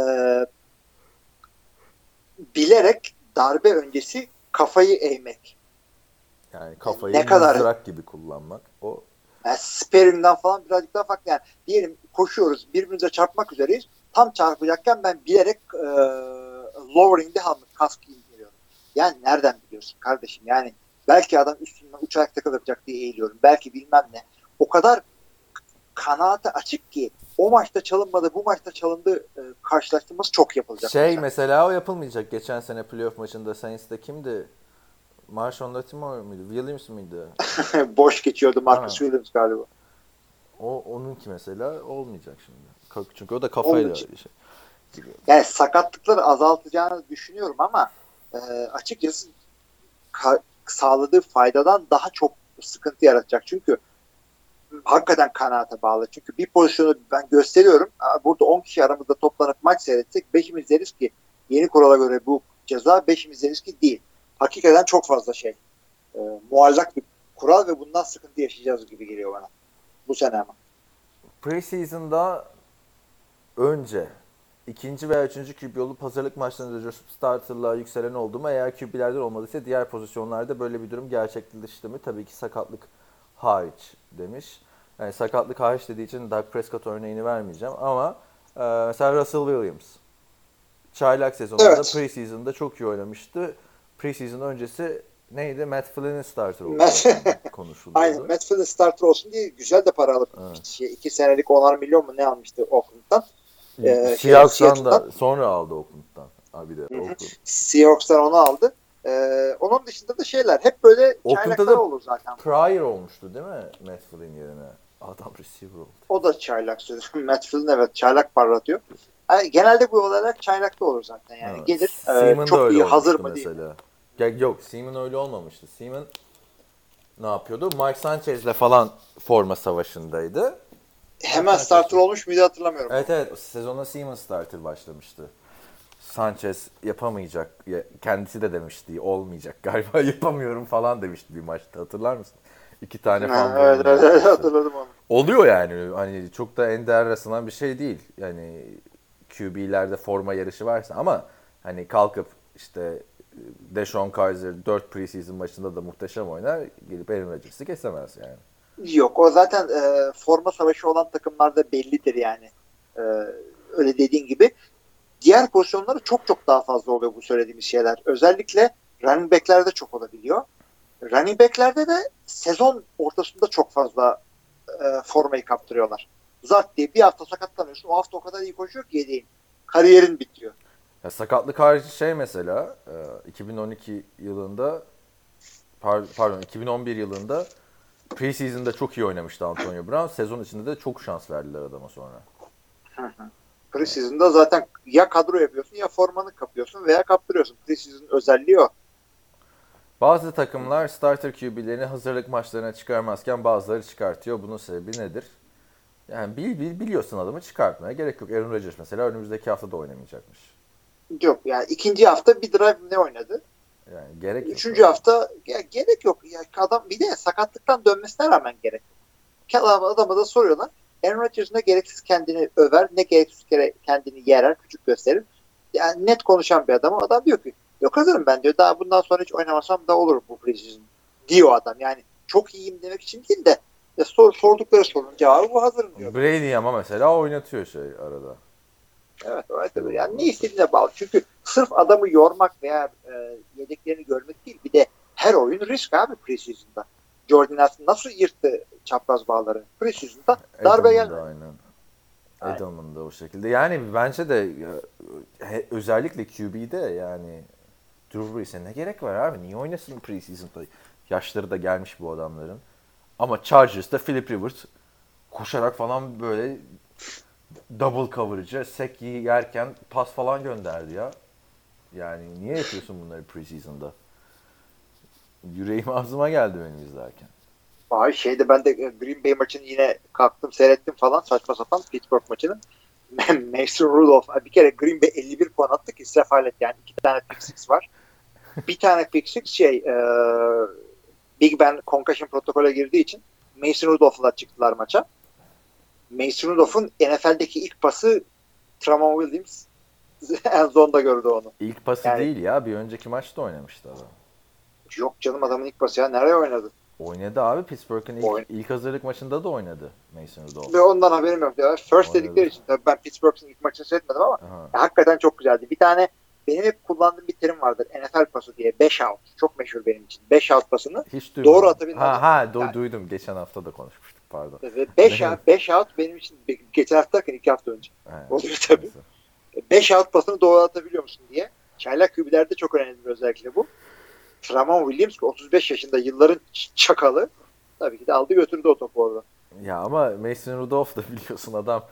bilerek darbe öncesi kafayı eğmek. Yani kafayı Ne kadar- mızrak gibi kullanmak. O Yani sparing'den falan birazcık daha farklı. Yani diyelim koşuyoruz, birbirimize çarpmak üzereyiz. Tam çarpacakken ben bilerek e, lowering the helmet, kask indiriyorum. Yani nereden biliyorsun kardeşim? Yani belki adam üstünden uçarak takılacak diye eğiliyorum. Belki bilmem ne. O kadar kanaate açık ki o maçta çalınmadı, bu maçta çalındı e, karşılaştırması çok yapılacak. şey mesela. mesela o yapılmayacak. Geçen sene playoff maçında Saints'te kimdi? Marshawn Latimore muydu? Williams mıydı? Boş geçiyordu Marcus Ha. Williams galiba. O onunki mesela olmayacak şimdi. Çünkü o da kafayla şey. Yani sakatlıkları azaltacağını düşünüyorum ama e, açıkçası ka- sağladığı faydadan daha çok sıkıntı yaratacak. Çünkü hakikaten kanaate bağlı. Çünkü bir pozisyonu ben gösteriyorum. Burada 10 kişi aramızda toplanıp maç seyretsek 5'imiz deriz ki yeni kurala göre bu ceza 5'imiz deriz ki değil. Hakikaten çok fazla şey. E, muallak bir kural ve bundan sıkıntı yaşayacağız gibi geliyor bana. Bu sene ama. Preseason'da önce ikinci veya üçüncü QB olup hazırlık maçlarında coşup starterlığa yükselen oldu mu? Eğer QB'lerden olmadıysa diğer pozisyonlarda böyle bir durum gerçekleşti mi? Tabii ki sakatlık hariç demiş. Yani sakatlık hariç dediği için Doug Prescott örneğini vermeyeceğim ama e, mesela Russell Williams çaylak sezonunda Evet. preseason'da çok iyi oynamıştı. Preseason öncesi neydi? Matt Flynn'in starter Matt- konuşuluyordu. Aynen. Matt Flynn starter olsun diye güzel de para alıp Evet. şey, iki senelik 10'ar milyon mu ne almıştı Oakland'dan. Ee, şey, Seahawks'tan da sonra aldı Oakland'dan. Abi de. Oakland. Seahawks'tan onu aldı. Ee, onun dışında da şeyler hep böyle çaylaklar olur zaten. Pryor olmuştu değil mi Matt Flynn yerine? Adam receiver oldu. O da çaylak sözü. Matt Flynn evet çaylak parlatıyor. Yani genelde bu olaylar çaylakta olur zaten. Yani Evet. gelir e, Seaman çok iyi hazır mı diye. mesela. Ya, yok Seaman öyle olmamıştı. Seaman ne yapıyordu? Mike Sanchez'le falan forma savaşındaydı. Hemen starter olmuş muydu hatırlamıyorum. Evet evet sezona Seaman starter başlamıştı. Sanchez yapamayacak. ya- Kendisi de demişti olmayacak galiba yapamıyorum falan demişti bir maçta hatırlar mısın? İki tane Ha, falan. evet, evet, evet, hatırladım onu. Oluyor yani. Hani çok da ender rastlanan bir şey değil. Yani QB'lerde forma yarışı varsa ama hani kalkıp işte Deshaun Kaiser 4 preseason maçında da muhteşem oynar. Gelip Aaron Rodgers'ı kesemez yani. Yok o zaten e, forma savaşı olan takımlarda bellidir yani. E, öyle dediğin gibi. Diğer pozisyonları çok çok daha fazla oluyor bu söylediğimiz şeyler. Özellikle running back'lerde çok olabiliyor. Running back'lerde de sezon ortasında çok fazla e, formayı kaptırıyorlar. Zart diye bir hafta sakatlanıyorsun. O hafta o kadar iyi koşuyor ki yedeğin. Kariyerin bitiyor. Ya sakatlık harici şey mesela e, 2012 yılında par- pardon 2011 yılında preseason'da çok iyi oynamıştı Antonio Brown. Sezon içinde de çok şans verdiler adama sonra. Preseason'da zaten ya kadro yapıyorsun ya formanı kapıyorsun veya kaptırıyorsun. Preseason özelliği o. Bazı takımlar starter QB'lerini hazırlık maçlarına çıkarmazken bazıları çıkartıyor. Bunun sebebi nedir? Yani bil, bil, biliyorsun adamı çıkartmaya gerek yok. Aaron Rodgers mesela önümüzdeki hafta da oynamayacakmış. Yok yani ikinci hafta bir drive ne oynadı? Yani gerek yok. Üçüncü hafta ya gerek yok. Ya adam bir de sakatlıktan dönmesine rağmen gerek yok. Adam- Adama da soruyorlar. Aaron Rodgers ne gereksiz kendini över ne gereksiz kere kendini yerer, küçük gösterir. Yani net konuşan bir adam. Adam diyor ki yok hazırım ben diyor. Daha bundan sonra hiç oynamasam da olur bu preseason diyor adam. Yani çok iyiyim demek için değil de ya sor, sordukları sorunun cevabı bu hazırım diyor. Brady ama mesela oynatıyor şey arada. Evet, evet, evet. Yani ne istediğine bağlı. Çünkü sırf adamı yormak veya e, yedeklerini görmek değil. Bir de her oyun risk abi preseason'da. Jordan Nelson nasıl yırttı çapraz bağları? Preseason'da darbe gelmedi. aynen. Edelman da o şekilde. Yani bence de he- özellikle QB'de yani Drew Brees'e ne gerek var abi? Niye oynasın preseason'da? Yaşları da gelmiş bu adamların. Ama Chargers'ta Philip Rivers koşarak falan böyle double coverage'a sek yerken pas falan gönderdi ya. Yani niye yapıyorsun bunları preseason'da? Yüreğim ağzıma geldi benim izlerken. Abi şeyde ben de e, Green Bay maçını yine kalktım seyrettim falan saçma sapan Pittsburgh maçını. Mason Rudolph bir kere Green Bay 51 puan attı ki sefalet yani iki tane pick six var. bir tane pick six şey e, Big Ben concussion protokole girdiği için Mason Rudolph'la çıktılar maça. Mason Rudolph'un NFL'deki ilk pası Tramon Williams en zonda gördü onu. İlk pası Yani- değil ya. Bir önceki maçta oynamıştı adam. Yok canım adamın ilk pası ya nereye oynadı? Oynadı abi. Pittsburgh'ın ilk, Oyn- ilk hazırlık maçında da oynadı Mason Rudolph. Ve ondan haberim yok. Ya. First Oynadı. dedikleri için tabii ben Pittsburgh'ın ilk maçını seyretmedim ama Aha. hakikaten çok güzeldi. Bir tane benim hep kullandığım bir terim vardır. NFL pası diye. 5 out. Çok meşhur benim için. 5 out pasını. Hiç duymadım. Doğru atabilmez. Ha ha do- Yani- duydum. Geçen hafta da konuşmuştuk pardon. Ve 5 Evet. out, 5 out benim için geçen hafta derken 2 hafta önce. Oluyor tabii. Neyse. 5 out pasını doğru atabiliyor musun diye. Çaylak kübilerde çok önemli bir özellikle bu. Tramon Williams ki 35 yaşında yılların çakalı tabii ki de aldı götürdü o topu orada. Ya ama Mason Rudolph da biliyorsun adam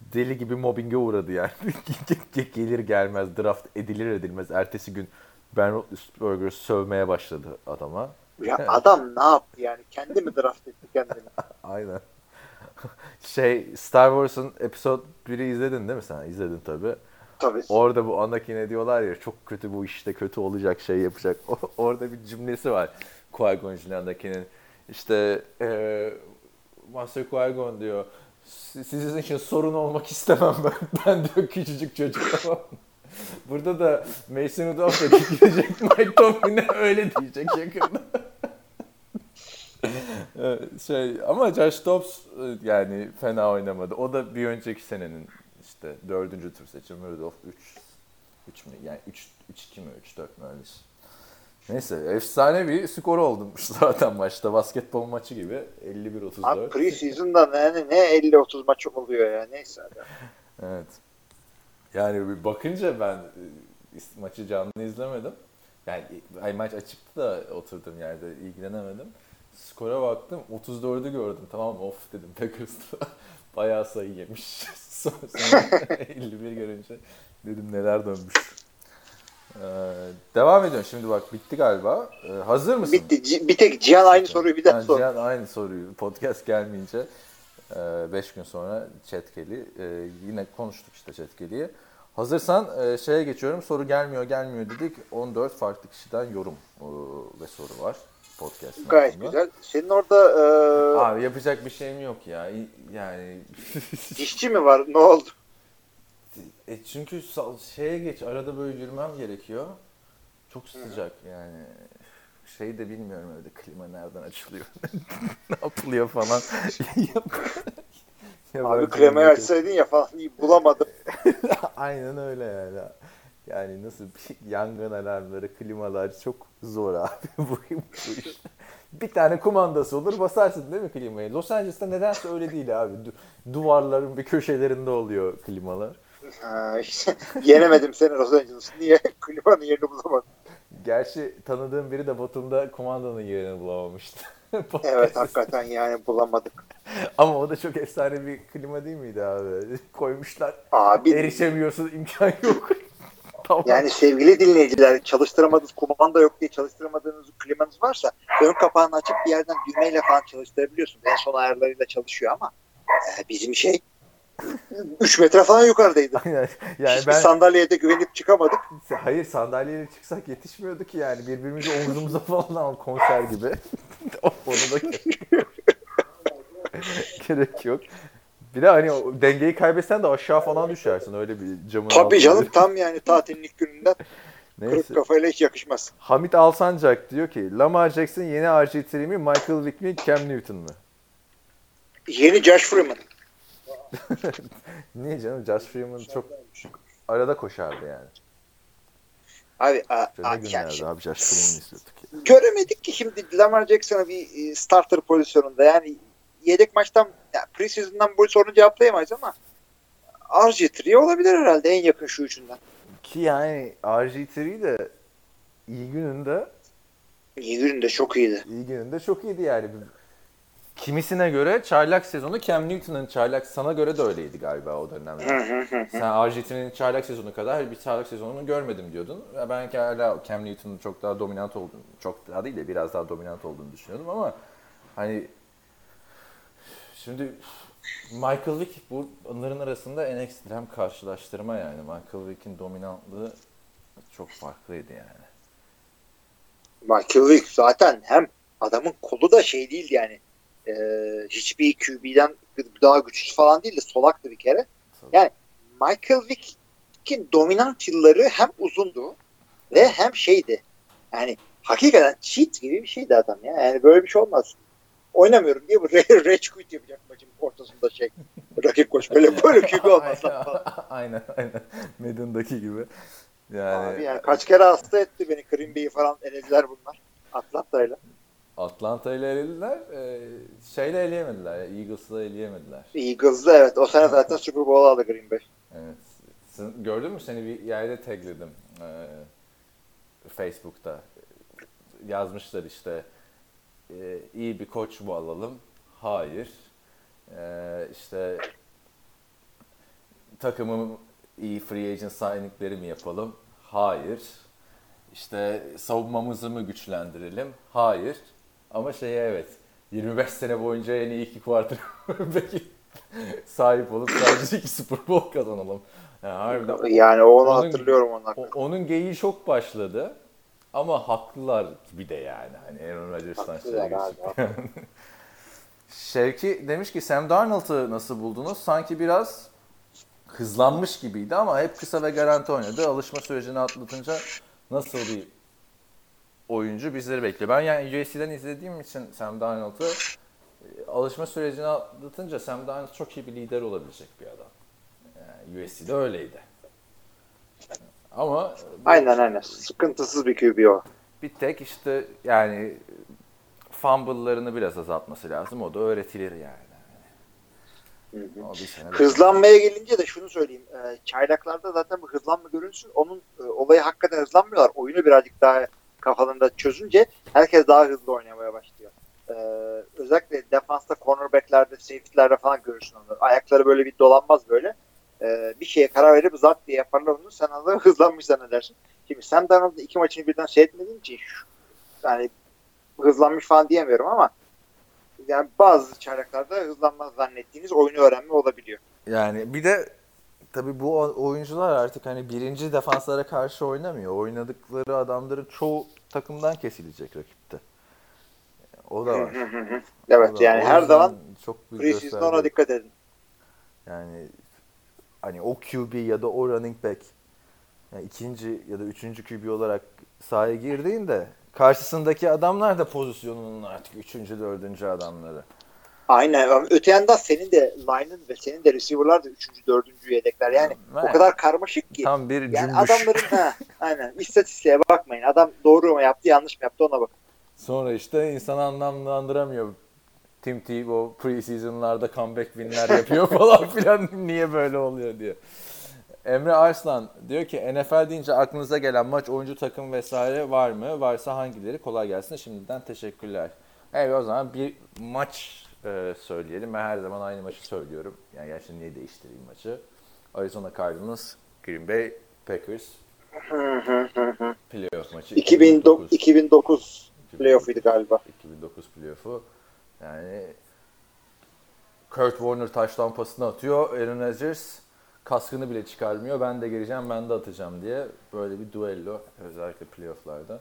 deli gibi mobbinge uğradı yani. Gelir gelmez draft edilir edilmez ertesi gün Ben Roethlisberger'ı sövmeye başladı adama. Ya adam ne yaptı yani? Kendi mi draft etti kendini? Aynen. şey Star Wars'un episode 1'i izledin değil mi sen? İzledin tabii. Tabii. Orada bu Anakin'e diyorlar ya çok kötü bu işte kötü olacak şey yapacak. Orada bir cümlesi var Qui-Gon Jinn Anakin'in. İşte eee Master Qui-Gon diyor "Si- sizin için sorun olmak istemem ben. Ben diyor küçücük çocuk tamam mı?" Burada da Mason Rudolph da gidecek Mike Tomlin'e öyle diyecek yakında. Evet, şey ama Josh Dobbs e, yani fena oynamadı. O da bir önceki senenin işte dördüncü tur seçimi Rudolph 3 3 mü yani 3 3 2 mi 3 4 mü öyle. Neyse efsane bir skor olmuş zaten maçta basketbol maçı gibi 51-34. Abi preseason'da yani ne 50-30 maç oluyor ya neyse. Abi. Evet. Yani bir bakınca ben e, maçı canlı izlemedim. Yani ay maç açıktı da oturduğum yerde ilgilenemedim. Skora baktım 34'ü gördüm. Tamam of dedim Packers'ta. Bayağı sayı yemiş. Sonra sonra 51 görünce dedim neler dönmüş. Ee, devam ediyorum şimdi bak bitti galiba. Ee, hazır mısın? Bitti. Bir tek Cihan aynı soruyu bir daha Yani sor. Cihan aynı soruyu podcast gelmeyince 5 gün sonra Chatkel'i e, yine konuştuk işte Chatkel'iyi. Hazırsan e, şeye geçiyorum. Soru gelmiyor gelmiyor dedik. 14 farklı kişiden yorum e, ve soru var podcast'ın Gayet altında. güzel. Senin orada e, Abi yapacak bir şeyim yok ya. Yani dişçi mi var? Ne oldu? e çünkü şeye geç arada böyle yürümem gerekiyor. Çok sıcak yani. Şey de bilmiyorum evde klima nereden açılıyor. ne yapılıyor falan. Ya Abi bilmiyorum. açsaydın ya falan bulamadım. Aynen öyle yani. Yani nasıl bir yangın alarmları, klimalar çok zor abi bu, bu iş. Bir tane kumandası olur basarsın değil mi klimayı? Los Angeles'ta nedense öyle değil abi. Du- duvarların bir köşelerinde oluyor klimalar. Ha, işte, yenemedim seni Los Angeles. Niye? Klimanın yerini bulamadım. Gerçi tanıdığım biri de Batum'da kumandanın yerini bulamamıştı. Evet hakikaten yani bulamadık. Ama o da çok efsane bir klima değil miydi abi? Koymuşlar. Abi Erişemiyorsun imkan yok. tamam. yani sevgili dinleyiciler çalıştıramadığınız kumanda yok diye çalıştıramadığınız klimanız varsa ön kapağını açıp bir yerden düğmeyle falan çalıştırabiliyorsunuz. En son ayarlarıyla çalışıyor ama e, bizim şey 3 metre falan yukarıdaydı. Aynen. yani Hiçbir ben sandalyeye de güvenip çıkamadık. hayır sandalyeyle çıksak yetişmiyordu ki yani birbirimizi omzumuza falan al konser gibi. Onu da gerek yok. Bir de hani o dengeyi kaybetsen de aşağı falan düşersin öyle bir camın Tabii altında. canım tam yani tatilin ilk gününden Neyse. kırık kafayla hiç yakışmaz. Hamit Alsancak diyor ki Lamar Jackson yeni RG3 mi Michael Vick mi Cam Newton mu? Yeni Josh Freeman. Niye canım Josh Freeman çok arada koşardı yani. Abi a, a, yani abi Josh Freeman'ı istiyorduk. ya. göremedik ki şimdi Lamar Jackson'ı bir e, starter pozisyonunda yani yedek maçtan yani preseason'dan bu sorunu cevaplayamayız ama RG3 olabilir herhalde en yakın şu üçünden. Ki yani RG3 de iyi gününde İyi gününde çok iyiydi. iyi gününde çok iyiydi yani. Kimisine göre çaylak sezonu Cam Newton'ın çaylak sana göre de öyleydi galiba o dönemde. Sen RG3'nin çaylak sezonu kadar bir çaylak sezonunu görmedim diyordun. Ben hala Cam Newton'un çok daha dominant olduğunu, çok daha değil de biraz daha dominant olduğunu düşünüyordum ama hani şimdi Michael Vick bu onların arasında en ekstrem karşılaştırma yani. Michael Vick'in dominantlığı çok farklıydı yani. Michael Vick zaten hem adamın kolu da şey değil yani e, hiçbir QB'den daha güçlü falan değil de solaktı bir kere. Yani Michael Vick'in dominant yılları hem uzundu ve hem şeydi. Yani hakikaten cheat gibi bir şeydi adam ya. Yani böyle bir şey olmaz. Oynamıyorum diye bu re- rage quit yapacak maçın ortasında şey. Rakip koç böyle böyle QB olmaz aynen aynen. Madden'daki gibi. Yani, Abi yani kaç kere hasta etti beni Green Bay'i falan elediler bunlar. Atlanta'yla. Atlanta ile elediler. E, şeyle eleyemediler. ya, Eagles'la eleyemediler. Eagles'da evet. O sene zaten Super Bowl aldı Green Bay. Evet. Sen, gördün mü seni bir yerde tagledim. E, Facebook'ta. Yazmışlar işte e, iyi bir koç mu alalım? Hayır. E, işte takımım iyi free agent signingleri mi yapalım? Hayır. İşte savunmamızı mı güçlendirelim? Hayır. Ama şeye evet 25 sene boyunca en iyi iki quarterback'i sahip olup sadece iki Super Bowl kazanalım. Yani harbiden Yani onu Onun- hatırlıyorum onlar. o- onun geyiği çok başladı. Ama haklılar bir de yani. Hani Aaron Rodgers'tan Haklılar geçip. Şevki demiş ki Sam Darnold'u nasıl buldunuz? Sanki biraz hızlanmış gibiydi ama hep kısa ve garanti oynadı. Alışma sürecini atlatınca nasıl bir oyuncu bizleri bekliyor. Ben yani USC'den izlediğim için Sam Darnold'u e, alışma sürecini atlatınca Sam Darnold çok iyi bir lider olabilecek bir adam. Yani USC'de öyleydi. Ama Aynen aynen. Sıkıntısız bir QB o. bir tek işte yani fumble'larını biraz azaltması lazım. O da öğretilir yani. Bir sene Hızlanmaya gelince de şunu söyleyeyim. Ee, çaylaklarda zaten bu hızlanma görünsün. Onun e, olayı hakikaten hızlanmıyorlar. Oyunu birazcık daha kafalarında çözünce herkes daha hızlı oynamaya başlıyor. Ee, özellikle defansta, cornerbacklerde, safety'lerde falan görürsün onları. Ayakları böyle bir dolanmaz böyle. Ee, bir şeye karar verip zat diye yaparlar onu. Sen anladın hızlanmış zannedersin. Şimdi Sam Darnold'un iki maçını birden seyretmediğim için şu- yani hızlanmış falan diyemiyorum ama yani bazı çaylaklarda hızlanmaz zannettiğiniz oyunu öğrenme olabiliyor. Yani bir de tabii bu oyuncular artık hani birinci defanslara karşı oynamıyor. Oynadıkları adamların çoğu takımdan kesilecek rakipte. O da var. Evet O da yani her zaman çok preseason'da ona dikkat edin. Yani hani o QB ya da o running back yani ikinci ya da üçüncü QB olarak sahaya girdiğinde karşısındaki adamlar da pozisyonunun artık üçüncü, dördüncü adamları. Aynen. Öte yandan senin de line'ın ve senin de receiver'lar da üçüncü, dördüncü yedekler. Yani o Evet. kadar karmaşık ki. Tam bir Yani cümbüş. adamların ha, aynen istatistiğe bakmayın. Adam doğru mu yaptı, yanlış mı yaptı ona bakın. Sonra işte insan anlamlandıramıyor. Tim Tebow preseason'larda comeback winler yapıyor falan filan niye böyle oluyor diye. Emre Arslan diyor ki NFL deyince aklınıza gelen maç, oyuncu, takım vesaire var mı? Varsa hangileri? Kolay gelsin. Şimdiden teşekkürler. Evet o zaman bir maç e, söyleyelim. Ben her zaman aynı maçı söylüyorum. Yani gerçi niye değiştireyim maçı? Arizona Cardinals, Green Bay Packers playoff maçı. 2009, 2009 playoff'uydu galiba. 2009 playoff'u. Yani Kurt Warner taş lampasını atıyor. Aaron Rodgers kaskını bile çıkarmıyor. Ben de gireceğim, ben de atacağım diye böyle bir duello özellikle playoff'larda.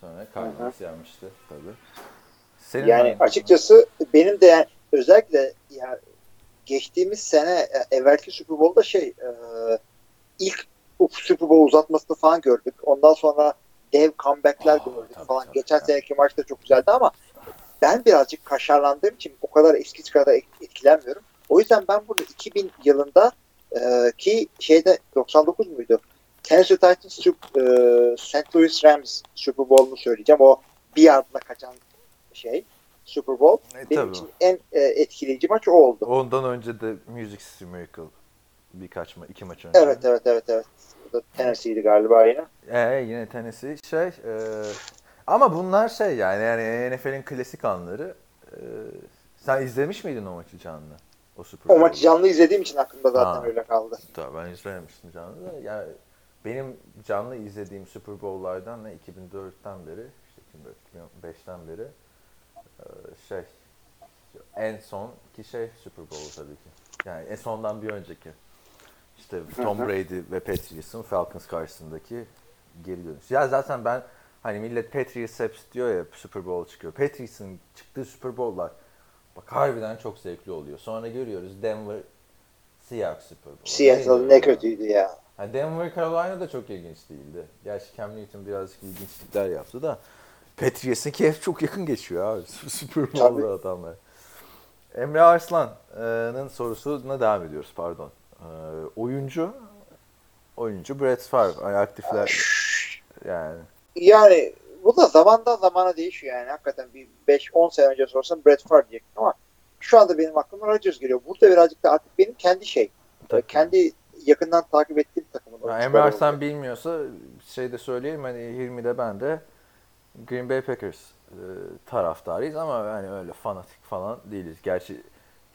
Sonra Cardinals yenmişti tabii. Senin Yani açıkçası benim de yani özellikle ya geçtiğimiz sene e, evvelki Super Bowl'da şey e, ilk Super Bowl uzatmasını falan gördük. Ondan sonra dev comeback'ler Ah, gördük tabii, falan. tabii, Geçen tabii. seneki maç da çok güzeldi ama ben birazcık kaşarlandığım için o kadar eskisi kadar et- etkilenmiyorum. O yüzden ben burada 2000 yılında e, ki şeyde 99 muydu? Tennessee Titans e, St. Louis Rams Super Bowl'unu söyleyeceğim. O bir yardla kaçan şey Super Bowl. E, Benim için en e, etkileyici maç o oldu. Ondan önce de Music City Miracle birkaç ma iki maç önce. Evet evet evet evet. Tennessee'ydi galiba yine. Ee, yine Tennessee şey e, ama bunlar şey yani yani NFL'in klasik anları. E, sen izlemiş miydin o maçı canlı? O Super O maçı canlı izlediğim için aklımda zaten Ha. öyle kaldı. Tabii ben izlememiştim canlı da. Yani benim canlı izlediğim Super Bowl'lardan ne 2004'ten beri, işte 2004, 2005'ten beri şey en son ki şey Super Bowl tabii ki. Yani en sondan bir önceki. İşte Tom. Brady ve Patriots'ın Falcons karşısındaki geri dönüş. Ya zaten ben hani millet Patriots hep diyor ya Super Bowl çıkıyor. Patriots'ın çıktığı Super Bowl'lar bak harbiden çok zevkli oluyor. Sonra görüyoruz Denver Seahawks Super Bowl. Seattle ne kötüydü ya. Ha, Denver Carolina da çok ilginç değildi. Gerçi Cam Newton birazcık ilginçlikler yaptı da Patriots'ın hep çok yakın geçiyor abi. Super Bowl'da adamlar. Emre Arslan'ın sorusuna devam ediyoruz pardon. Ee, oyuncu oyuncu Brett Favre yani aktifler yani. Yani bu da zamandan zamana değişiyor yani. Hakikaten bir 5-10 sene önce sorsan Brett Favre diyecektim ama şu anda benim aklıma Rodgers geliyor. Burada birazcık da artık benim kendi şey, Takım. kendi yakından takip ettiğim takımın Ya oyuncuları Emre oldu. Arslan bilmiyorsa şey de söyleyeyim hani 20'de ben de Green Bay Packers e, taraftarıyız ama yani öyle fanatik falan değiliz. Gerçi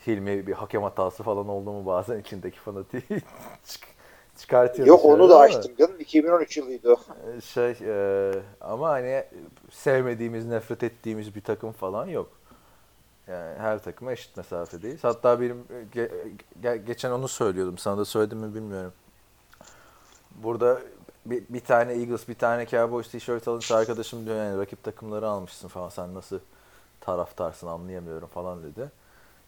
Hilmi bir hakem hatası falan oldu mu bazen içindeki fanatiği çık- çıkartıyor. Yok onu da açtım canım. 2013 yılıydı o. e, Şey e, ama hani sevmediğimiz, nefret ettiğimiz bir takım falan yok. Yani her takıma eşit mesafedeyiz. Hatta benim e, ge- ge- geçen onu söylüyordum. Sana da söyledim mi bilmiyorum. Burada bir, bir tane Eagles, bir tane Cowboys tişört alınca arkadaşım diyor yani rakip takımları almışsın falan sen nasıl taraftarsın anlayamıyorum falan dedi.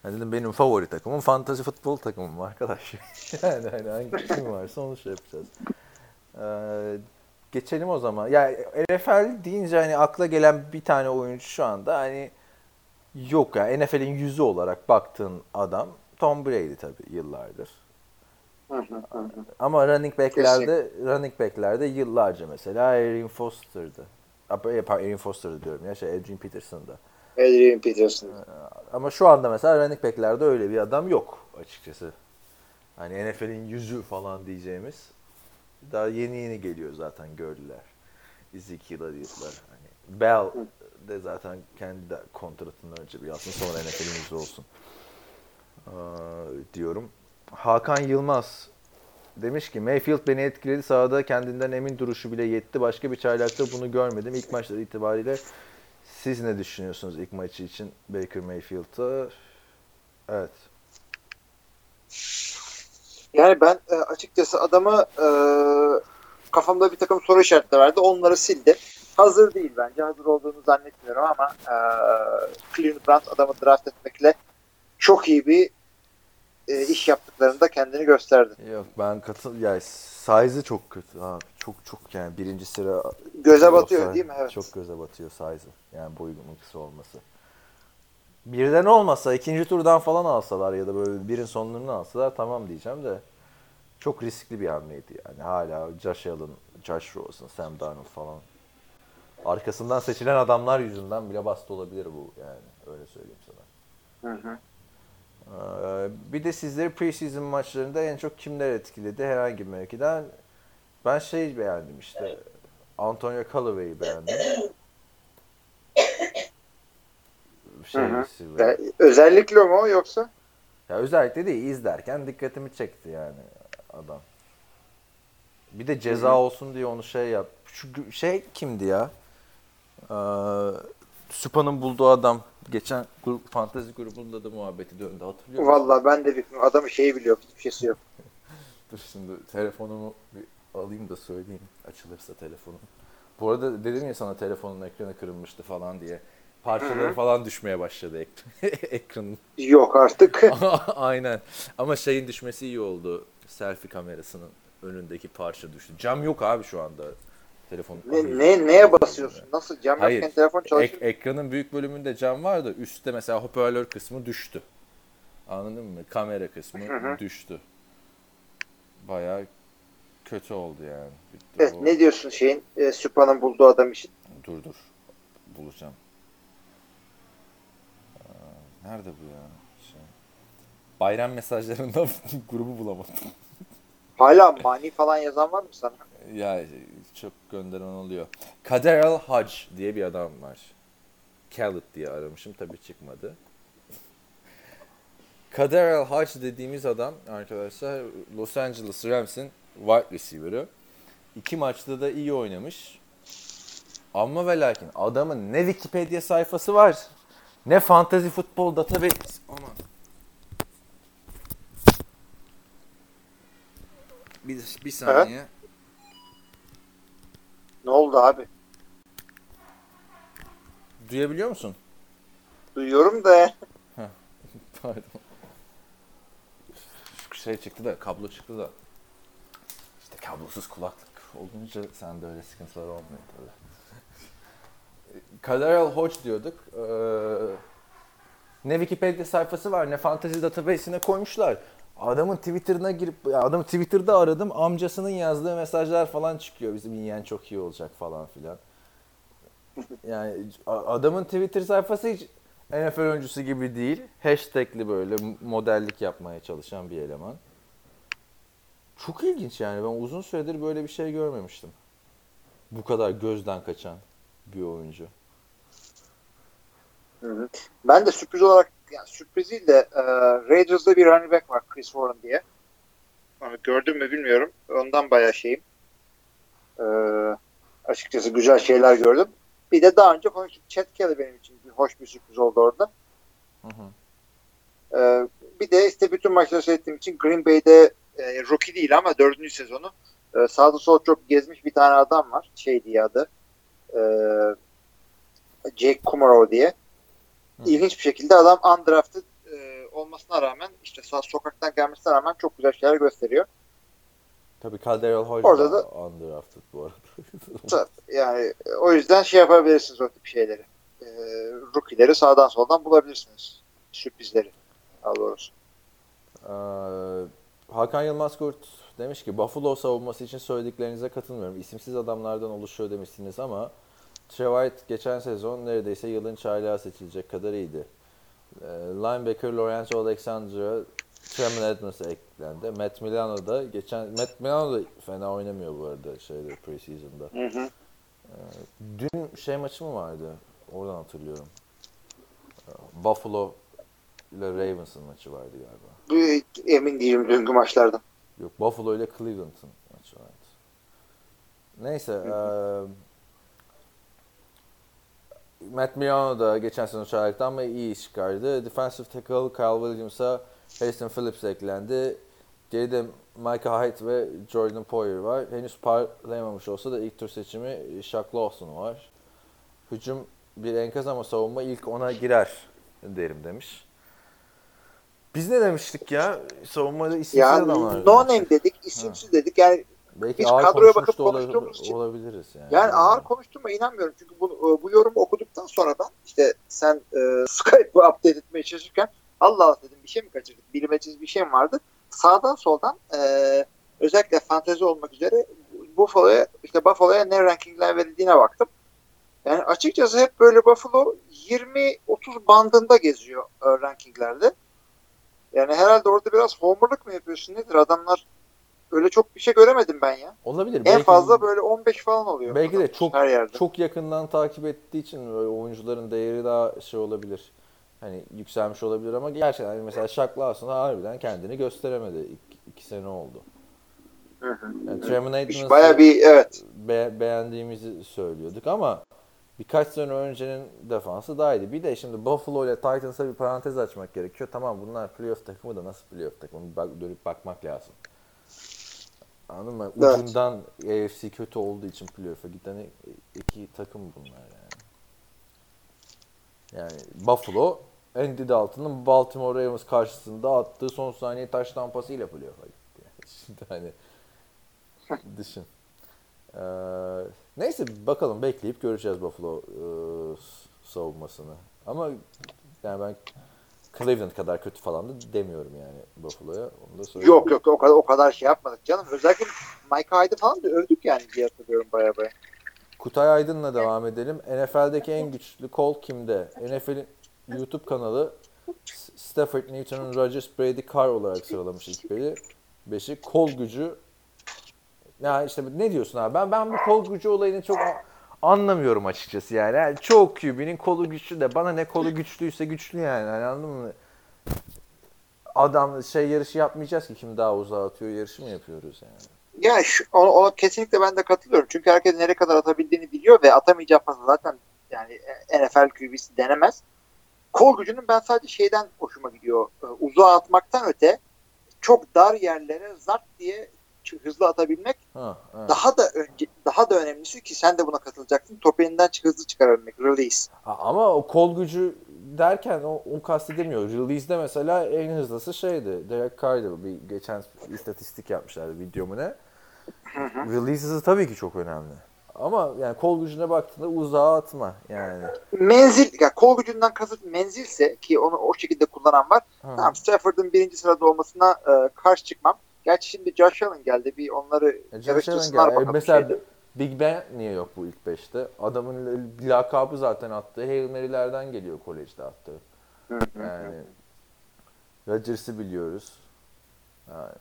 Yani dedim benim favori takımım fantasy futbol takımım arkadaş. yani hani hangi kim varsa onu şey yapacağız. Ee, geçelim o zaman. Ya NFL deyince hani akla gelen bir tane oyuncu şu anda hani yok ya. Yani NFL'in yüzü olarak baktığın adam Tom Brady tabii yıllardır. Ama running back'lerde running back'lerde yıllarca mesela Erin Foster'dı. Pardon, Erin Foster'dı diyorum ya şey Adrian Peterson'da. Adrian Peterson. Ama şu anda mesela running back'lerde öyle bir adam yok açıkçası. Hani NFL'in yüzü falan diyeceğimiz. Daha yeni yeni geliyor zaten gördüler. Ezekiel Elliott'lar. Hani Bell de zaten kendi de kontratından önce bir yapsın sonra NFL'in yüzü olsun. Aa, diyorum. Hakan Yılmaz demiş ki Mayfield beni etkiledi. Sahada kendinden emin duruşu bile yetti. Başka bir çaylakta bunu görmedim. İlk maçlar itibariyle siz ne düşünüyorsunuz ilk maçı için Baker Mayfield'a? Evet. Yani ben e, açıkçası adamı e, kafamda bir takım soru işaretleri vardı. Onları sildi. Hazır değil bence. Hazır olduğunu zannetmiyorum ama e, Cleveland adamı draft etmekle çok iyi bir e, iş yaptıklarında kendini gösterdi. Yok ben katıl ya size'ı çok kötü abi. Çok çok yani birinci sıra Göze batıyor değil mi? Evet. Çok göze batıyor size'ı. Yani boyunun kısa olması. Birden olmasa ikinci turdan falan alsalar ya da böyle birin sonlarını alsalar tamam diyeceğim de çok riskli bir hamleydi yani. Hala Josh Allen, Josh Rosen, Sam Darnold falan. Arkasından seçilen adamlar yüzünden bile bastı olabilir bu yani. Öyle söyleyeyim sana. Hı hı. Ee, Bir de sizleri preseason maçlarında en çok kimler etkiledi herhangi bir mevkiden? Ben şey beğendim işte. Antonio Callaway'i beğendim. Şey. Yani özellikle mu yoksa? Ya özellikle değil izlerken dikkatimi çekti yani adam. Bir de ceza olsun diye onu şey yap. Şu şey kimdi ya? Ee, Supa'nın bulduğu adam geçen grup fantezi grubunda da muhabbeti döndü hatırlıyor musun? Vallahi ben de bir adamı şeyi biliyorum. Hiçbir şeysi yok. Dur şimdi telefonumu bir alayım da söyleyeyim açılırsa telefonum. Bu arada dedim ya sana telefonun ekranı kırılmıştı falan diye. Parçaları falan düşmeye başladı ek- ekranın. Yok artık. Aynen. Ama şeyin düşmesi iyi oldu. Selfie kamerasının önündeki parça düştü. Cam yok abi şu anda. Telefon. ne, ne, neye basıyorsun? Nasıl? Cam Hayır. yokken telefon çalışıyor. Ek- ekranın büyük bölümünde cam var da üstte mesela hoparlör kısmı düştü. Anladın mı? Kamera kısmı düştü. Bayağı kötü oldu yani. Bitti Evet, bu. ne diyorsun şeyin e, Supa'nın bulduğu adam için? Dur dur. Bulacağım. Aa, nerede bu ya? Şey. Bayram mesajlarında grubu bulamadım. Hala mani falan yazan var mı sana? Ya çok gönderen oluyor. Kader El Hac diye bir adam var. Khaled diye aramışım tabii çıkmadı. Kader El Hac dediğimiz adam arkadaşlar Los Angeles Rams'in wide receiver'ı. İki maçta da iyi oynamış. Ama ve lakin adamın ne Wikipedia sayfası var ne fantasy futbol database. Aman. Bir, bir saniye. Ne oldu abi? Duyabiliyor musun? Duyuyorum da Pardon. Şu şey çıktı da, kablo çıktı da. İşte kablosuz kulaklık olunca sende öyle sıkıntılar olmuyor tabii. Kaderel Hodge diyorduk. Ee, ne Wikipedia sayfası var ne Fantasy Database'ine koymuşlar. Adamın Twitter'ına girip, adamı Twitter'da aradım. Amcasının yazdığı mesajlar falan çıkıyor. Bizim yiyen çok iyi olacak falan filan. Yani adamın Twitter sayfası hiç NFL oyuncusu gibi değil. Hashtag'li böyle modellik yapmaya çalışan bir eleman. Çok ilginç yani. Ben uzun süredir böyle bir şey görmemiştim. Bu kadar gözden kaçan bir oyuncu. Hı. Ben de sürpriz olarak yani sürpriz değil de e, Raiders'da bir running back var Chris Warren diye. Onu gördüm mü bilmiyorum. Ondan bayağı şeyim. E, açıkçası güzel şeyler gördüm. Bir de daha önce konuştuk. Chad Kelly benim için bir, hoş bir sürpriz oldu orada. Hı hı. E, bir de işte bütün maçları seyrettiğim için Green Bay'de e, rookie değil ama dördüncü sezonu e, sağda solda çok gezmiş bir tane adam var. Şey diye adı. E, Jake Kumaro diye. İlginç bir şekilde adam undrafted e, olmasına rağmen işte sağ sokaktan gelmesine rağmen çok güzel şeyler gösteriyor. Tabii Calderel Hodge Orada da undrafted bu arada. Tabii, Yani e, o yüzden şey yapabilirsiniz o tip şeyleri. E, rookie'leri sağdan soldan bulabilirsiniz. Sürprizleri. Daha doğrusu. Ee, Hakan Yılmaz Kurt demiş ki Buffalo savunması için söylediklerinize katılmıyorum. İsimsiz adamlardan oluşuyor demişsiniz ama Trey White geçen sezon neredeyse yılın çaylağı seçilecek kadar iyiydi. Ee, linebacker Lorenzo Alexandra Tremon Edmonds eklendi. Matt Milano da geçen Matt Milano da fena oynamıyor bu arada şeyde preseason'da. Hı hı. Dün şey maçı mı vardı? Oradan hatırlıyorum. Ee, Buffalo ile Ravens'ın maçı vardı galiba. Emin değilim dünkü maçlardan. Yok Buffalo ile Cleveland'ın maçı vardı. Neyse. eee Matt Milano da geçen sene çağrıktı ama iyi iş çıkardı. Defensive tackle Kyle Williams'a Heston Phillips eklendi. Geride Micah Hyde ve Jordan Poyer var. Henüz parlayamamış olsa da ilk tur seçimi Shaq Lawson var. Hücum bir enkaz ama savunma ilk ona girer derim demiş. Biz ne demiştik ya? Savunmada isimsiz Yani adamlar. no name dedik, isimsiz dedik. Yani Belki Biz ağır kadroya bakıp konuştuğumuz için- olabiliriz yani. Yani ağır konuştuğuma inanmıyorum. Çünkü bu, e, bu yorumu okuduktan sonra ben işte sen e, Skype'ı update etmeye çalışırken Allah Allah dedim bir şey mi kaçırdık? Bilmeciz bir şey mi vardı? Sağdan soldan e, özellikle fantezi olmak üzere Buffalo'ya işte Buffalo'ya ne rankingler verildiğine baktım. Yani açıkçası hep böyle Buffalo 20-30 bandında geziyor e, rankinglerde. Yani herhalde orada biraz homerlık mı yapıyorsun nedir? Adamlar öyle çok bir şey göremedim ben ya. Olabilir. En Belki- fazla böyle 15 falan oluyor. Belki de çok her yerde. çok yakından takip ettiği için böyle oyuncuların değeri daha şey olabilir. Hani yükselmiş olabilir ama gerçekten hani mesela Shaq Lawson harbiden kendini gösteremedi. İki, iki sene oldu. Hı hı. Yani Edmonds'ı Baya bir evet. be- beğendiğimizi söylüyorduk ama birkaç sene öncenin defansı daha iyiydi. Bir de şimdi Buffalo ile Titans'a bir parantez açmak gerekiyor. Tamam bunlar playoff takımı da nasıl playoff takımı bak, dönüp bakmak lazım. Anladın mı? Evet. Ucundan AFC kötü olduğu için playoff'a giden iki takım bunlar yani. Yani Buffalo Andy Dalton'ın Baltimore Ravens karşısında attığı son saniye taş tampasıyla playoff'a gitti. Yani şimdi hani düşün. Ee, neyse bakalım bekleyip göreceğiz Buffalo e, savunmasını. Ama yani ben Cleveland kadar kötü falan da demiyorum yani Buffalo'ya. Onu da söyleyeyim. Yok yok o kadar o kadar şey yapmadık canım. Özellikle Mike Hyde'ı falan da övdük yani diye hatırlıyorum baya baya. Kutay Aydın'la devam edelim. NFL'deki en güçlü kol kimde? NFL'in YouTube kanalı Stafford, Newton, Rodgers, Brady, Carr olarak sıralamış ilk biri. Beşi kol gücü Ya işte ne diyorsun abi? Ben ben bu kol gücü olayını çok anlamıyorum açıkçası yani. yani çoğu QB'nin kolu güçlü de bana ne kolu güçlüyse güçlü yani. Hani anladın mı? Adam şey yarışı yapmayacağız ki kim daha uzağa atıyor yarışı mı yapıyoruz yani? Ya şu, ona, ona kesinlikle ben de katılıyorum. Çünkü herkes nereye kadar atabildiğini biliyor ve atamayacağı pası zaten yani NFL QB'si denemez. Kol gücünün ben sadece şeyden hoşuma gidiyor. Ee, Uzağa atmaktan öte çok dar yerlere zart diye hızlı atabilmek Ha, ha. daha da önce daha da önemlisi ki sen de buna katılacaksın. Topu elinden hızlı çıkarabilmek. Release. Ha, Ama o kol gücü derken o, o kastedemiyor. Release'de mesela en hızlısı şeydi. Derek Carr'dı. Bir geçen istatistik yapmışlardı videomu ne. Release hızı tabii ki çok önemli. Ama yani kol gücüne baktığında uzağa atma yani. Menzil, ya kol gücünden kasıt menzilse ki onu o şekilde kullanan var. Ha. Tamam Stafford'ın birinci sırada olmasına e, karşı çıkmam. Gerçi şimdi Josh Allen geldi. Bir onları E, Josh Allen yarıştırsınlar gel- e. Mesela şeyde. Big Ben niye yok bu ilk beşte? Adamın lakabı zaten attığı Hail Mary'lerden geliyor kolejde attığı. Yani Rodgers'ı biliyoruz. Yani,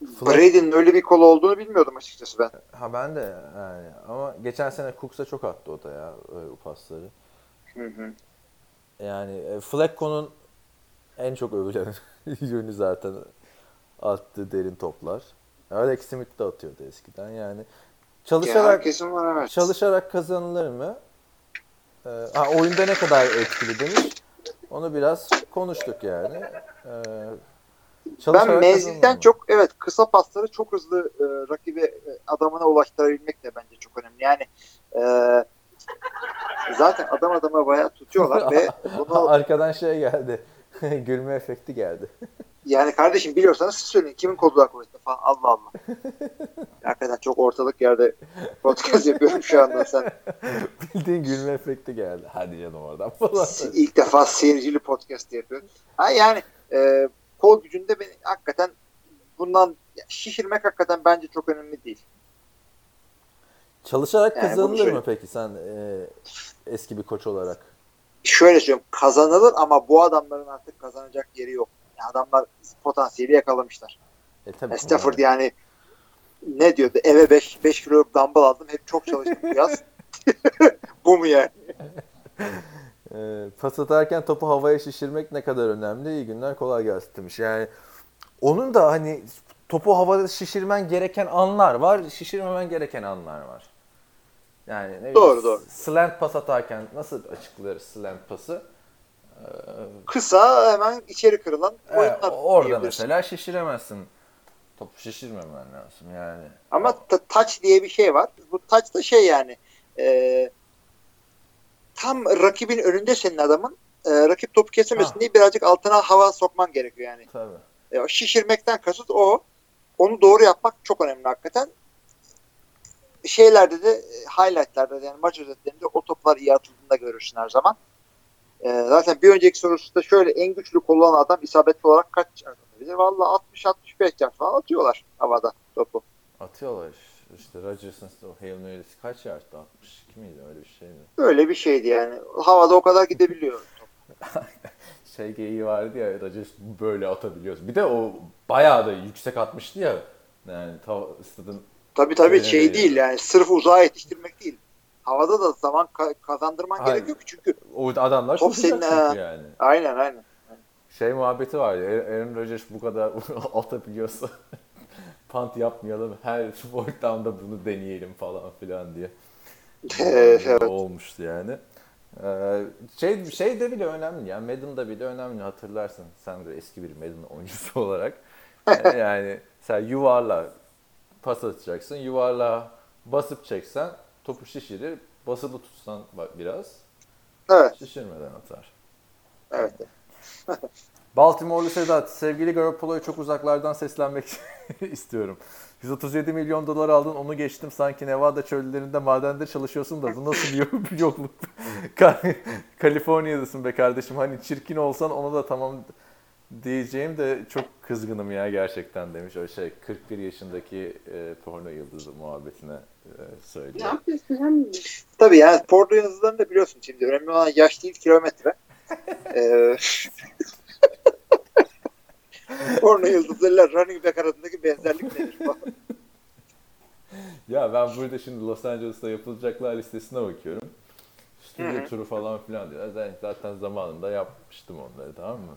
Brady'nin öyle bir kolu olduğunu bilmiyordum açıkçası ben. Ha ben de yani ama geçen sene Cooks'a çok attı o da ya o pasları. Hı hı. Yani e, Flacco'nun en çok övülen yönü zaten attığı derin toplar. Alex Smith de atıyordu eskiden yani. Ya, Çalışarak herkesin var evet. çalışarak kazanılır mı? Ee, ha, oyunda ne kadar etkili demiş. Onu biraz konuştuk yani. Ee, ben menzilden çok evet kısa pasları çok hızlı e, rakibe e, adamına ulaştırabilmek de bence çok önemli. Yani e, zaten adam adama bayağı tutuyorlar ve bunu Arkadan şey geldi. Gülme efekti geldi. Yani kardeşim biliyorsanız siz söyleyin kimin kolu daha kuvvetli falan Allah Allah. Hakikaten çok ortalık yerde podcast yapıyorum şu anda sen. Bildiğin gülme efekti geldi. Hadi canım oradan falan. İlk defa seyircili podcast yapıyorum. Ha yani e, kol gücünde beni hakikaten bundan şişirmek hakikaten bence çok önemli değil. Çalışarak Yani kazanılır söyle- mı peki sen e, eski bir koç olarak? Şöyle söyleyeyim kazanılır ama bu adamların artık kazanacak yeri yok. Yani adamlar potansiyeli yakalamışlar. E tabii. Stafford yani ne diyordu? Eve 5 5 kilo dumbbell aldım. Hep çok çalıştım bu yaz. bu mu yani? E, pas atarken topu havaya şişirmek ne kadar önemli? İyi günler kolay gelsin demiş. Yani onun da hani topu havada şişirmen gereken anlar var, şişirmemen gereken anlar var. Yani ne bileyim, Doğru, doğru. Slant pas atarken nasıl açıklarız slant pası? Kısa hemen içeri kırılan E, oyunlar. orada diyebilirsin. mesela şişiremezsin. Topu şişirmemen lazım yani. Ama touch diye bir şey var. Bu touch da şey yani e, tam rakibin önünde senin adamın e, rakip topu kesemesin Ha. diye birazcık altına hava sokman gerekiyor yani. Tabii. E, şişirmekten kasıt o. Onu doğru yapmak çok önemli hakikaten. Şeylerde de e, highlightlerde de yani maç özetlerinde o toplar iyi atıldığında görürsün her zaman. E, zaten bir önceki sorusu da şöyle en güçlü kullanan adam isabetli olarak kaç atabilir? Valla 60-65 yard falan atıyorlar havada topu. Atıyorlar işte. Rodgers'ın o Hail Mary'si kaç yardta 62 miydi öyle bir şeydi. Öyle bir şeydi yani. Havada o kadar gidebiliyor. Şey geyiği vardı ya Rodgers böyle atabiliyoruz. Bir de o bayağı da yüksek atmıştı ya. Yani ta, stadın Tabii tabii şey değil yani sırf uzağa yetiştirmek değil. Havada da zaman ka- kazandırman Hayır. gerekiyor ki çünkü o adamlar Top senin, çünkü ha. yani. aynen aynen. Şey muhabbeti var ya Aaron Rodgers bu kadar atabiliyorsa punt yapmayalım her fourth down'da bunu deneyelim falan filan diye. Evet, evet. Olmuştu yani. Ee, şey şey de bile önemli yani Madden'da bile önemli hatırlarsın sen de eski bir Madden oyuncusu olarak Ee, yani sen yuvarla pas atacaksın yuvarla basıp çeksen topu şişirir basılı tutsan bak biraz Evet. şişirmeden atar. Evet. Baltimore'lu Sedat, sevgili Garoppolo'ya çok uzaklardan seslenmek istiyorum. 137 milyon dolar aldın, onu geçtim. Sanki Nevada çöllerinde madende çalışıyorsun da bu nasıl bir yok- bir yokluk? Ka- Kaliforniya'dasın be kardeşim. Hani çirkin olsan onu da tamam diyeceğim de çok kızgınım ya gerçekten demiş. O şey 41 yaşındaki e, porno yıldızı muhabbetine söylüyor. Tabii yani porno yıldızlarını da biliyorsun şimdi. Önemli olan yaş değil kilometre. Ee, porno yıldızlarıyla running back arasındaki benzerlik nedir. Ya ben burada şimdi Los Angeles'ta yapılacaklar listesine bakıyorum. Stüdyo turu falan filan diyor. Zaten, zaten zamanında yapmıştım onları tamam mı?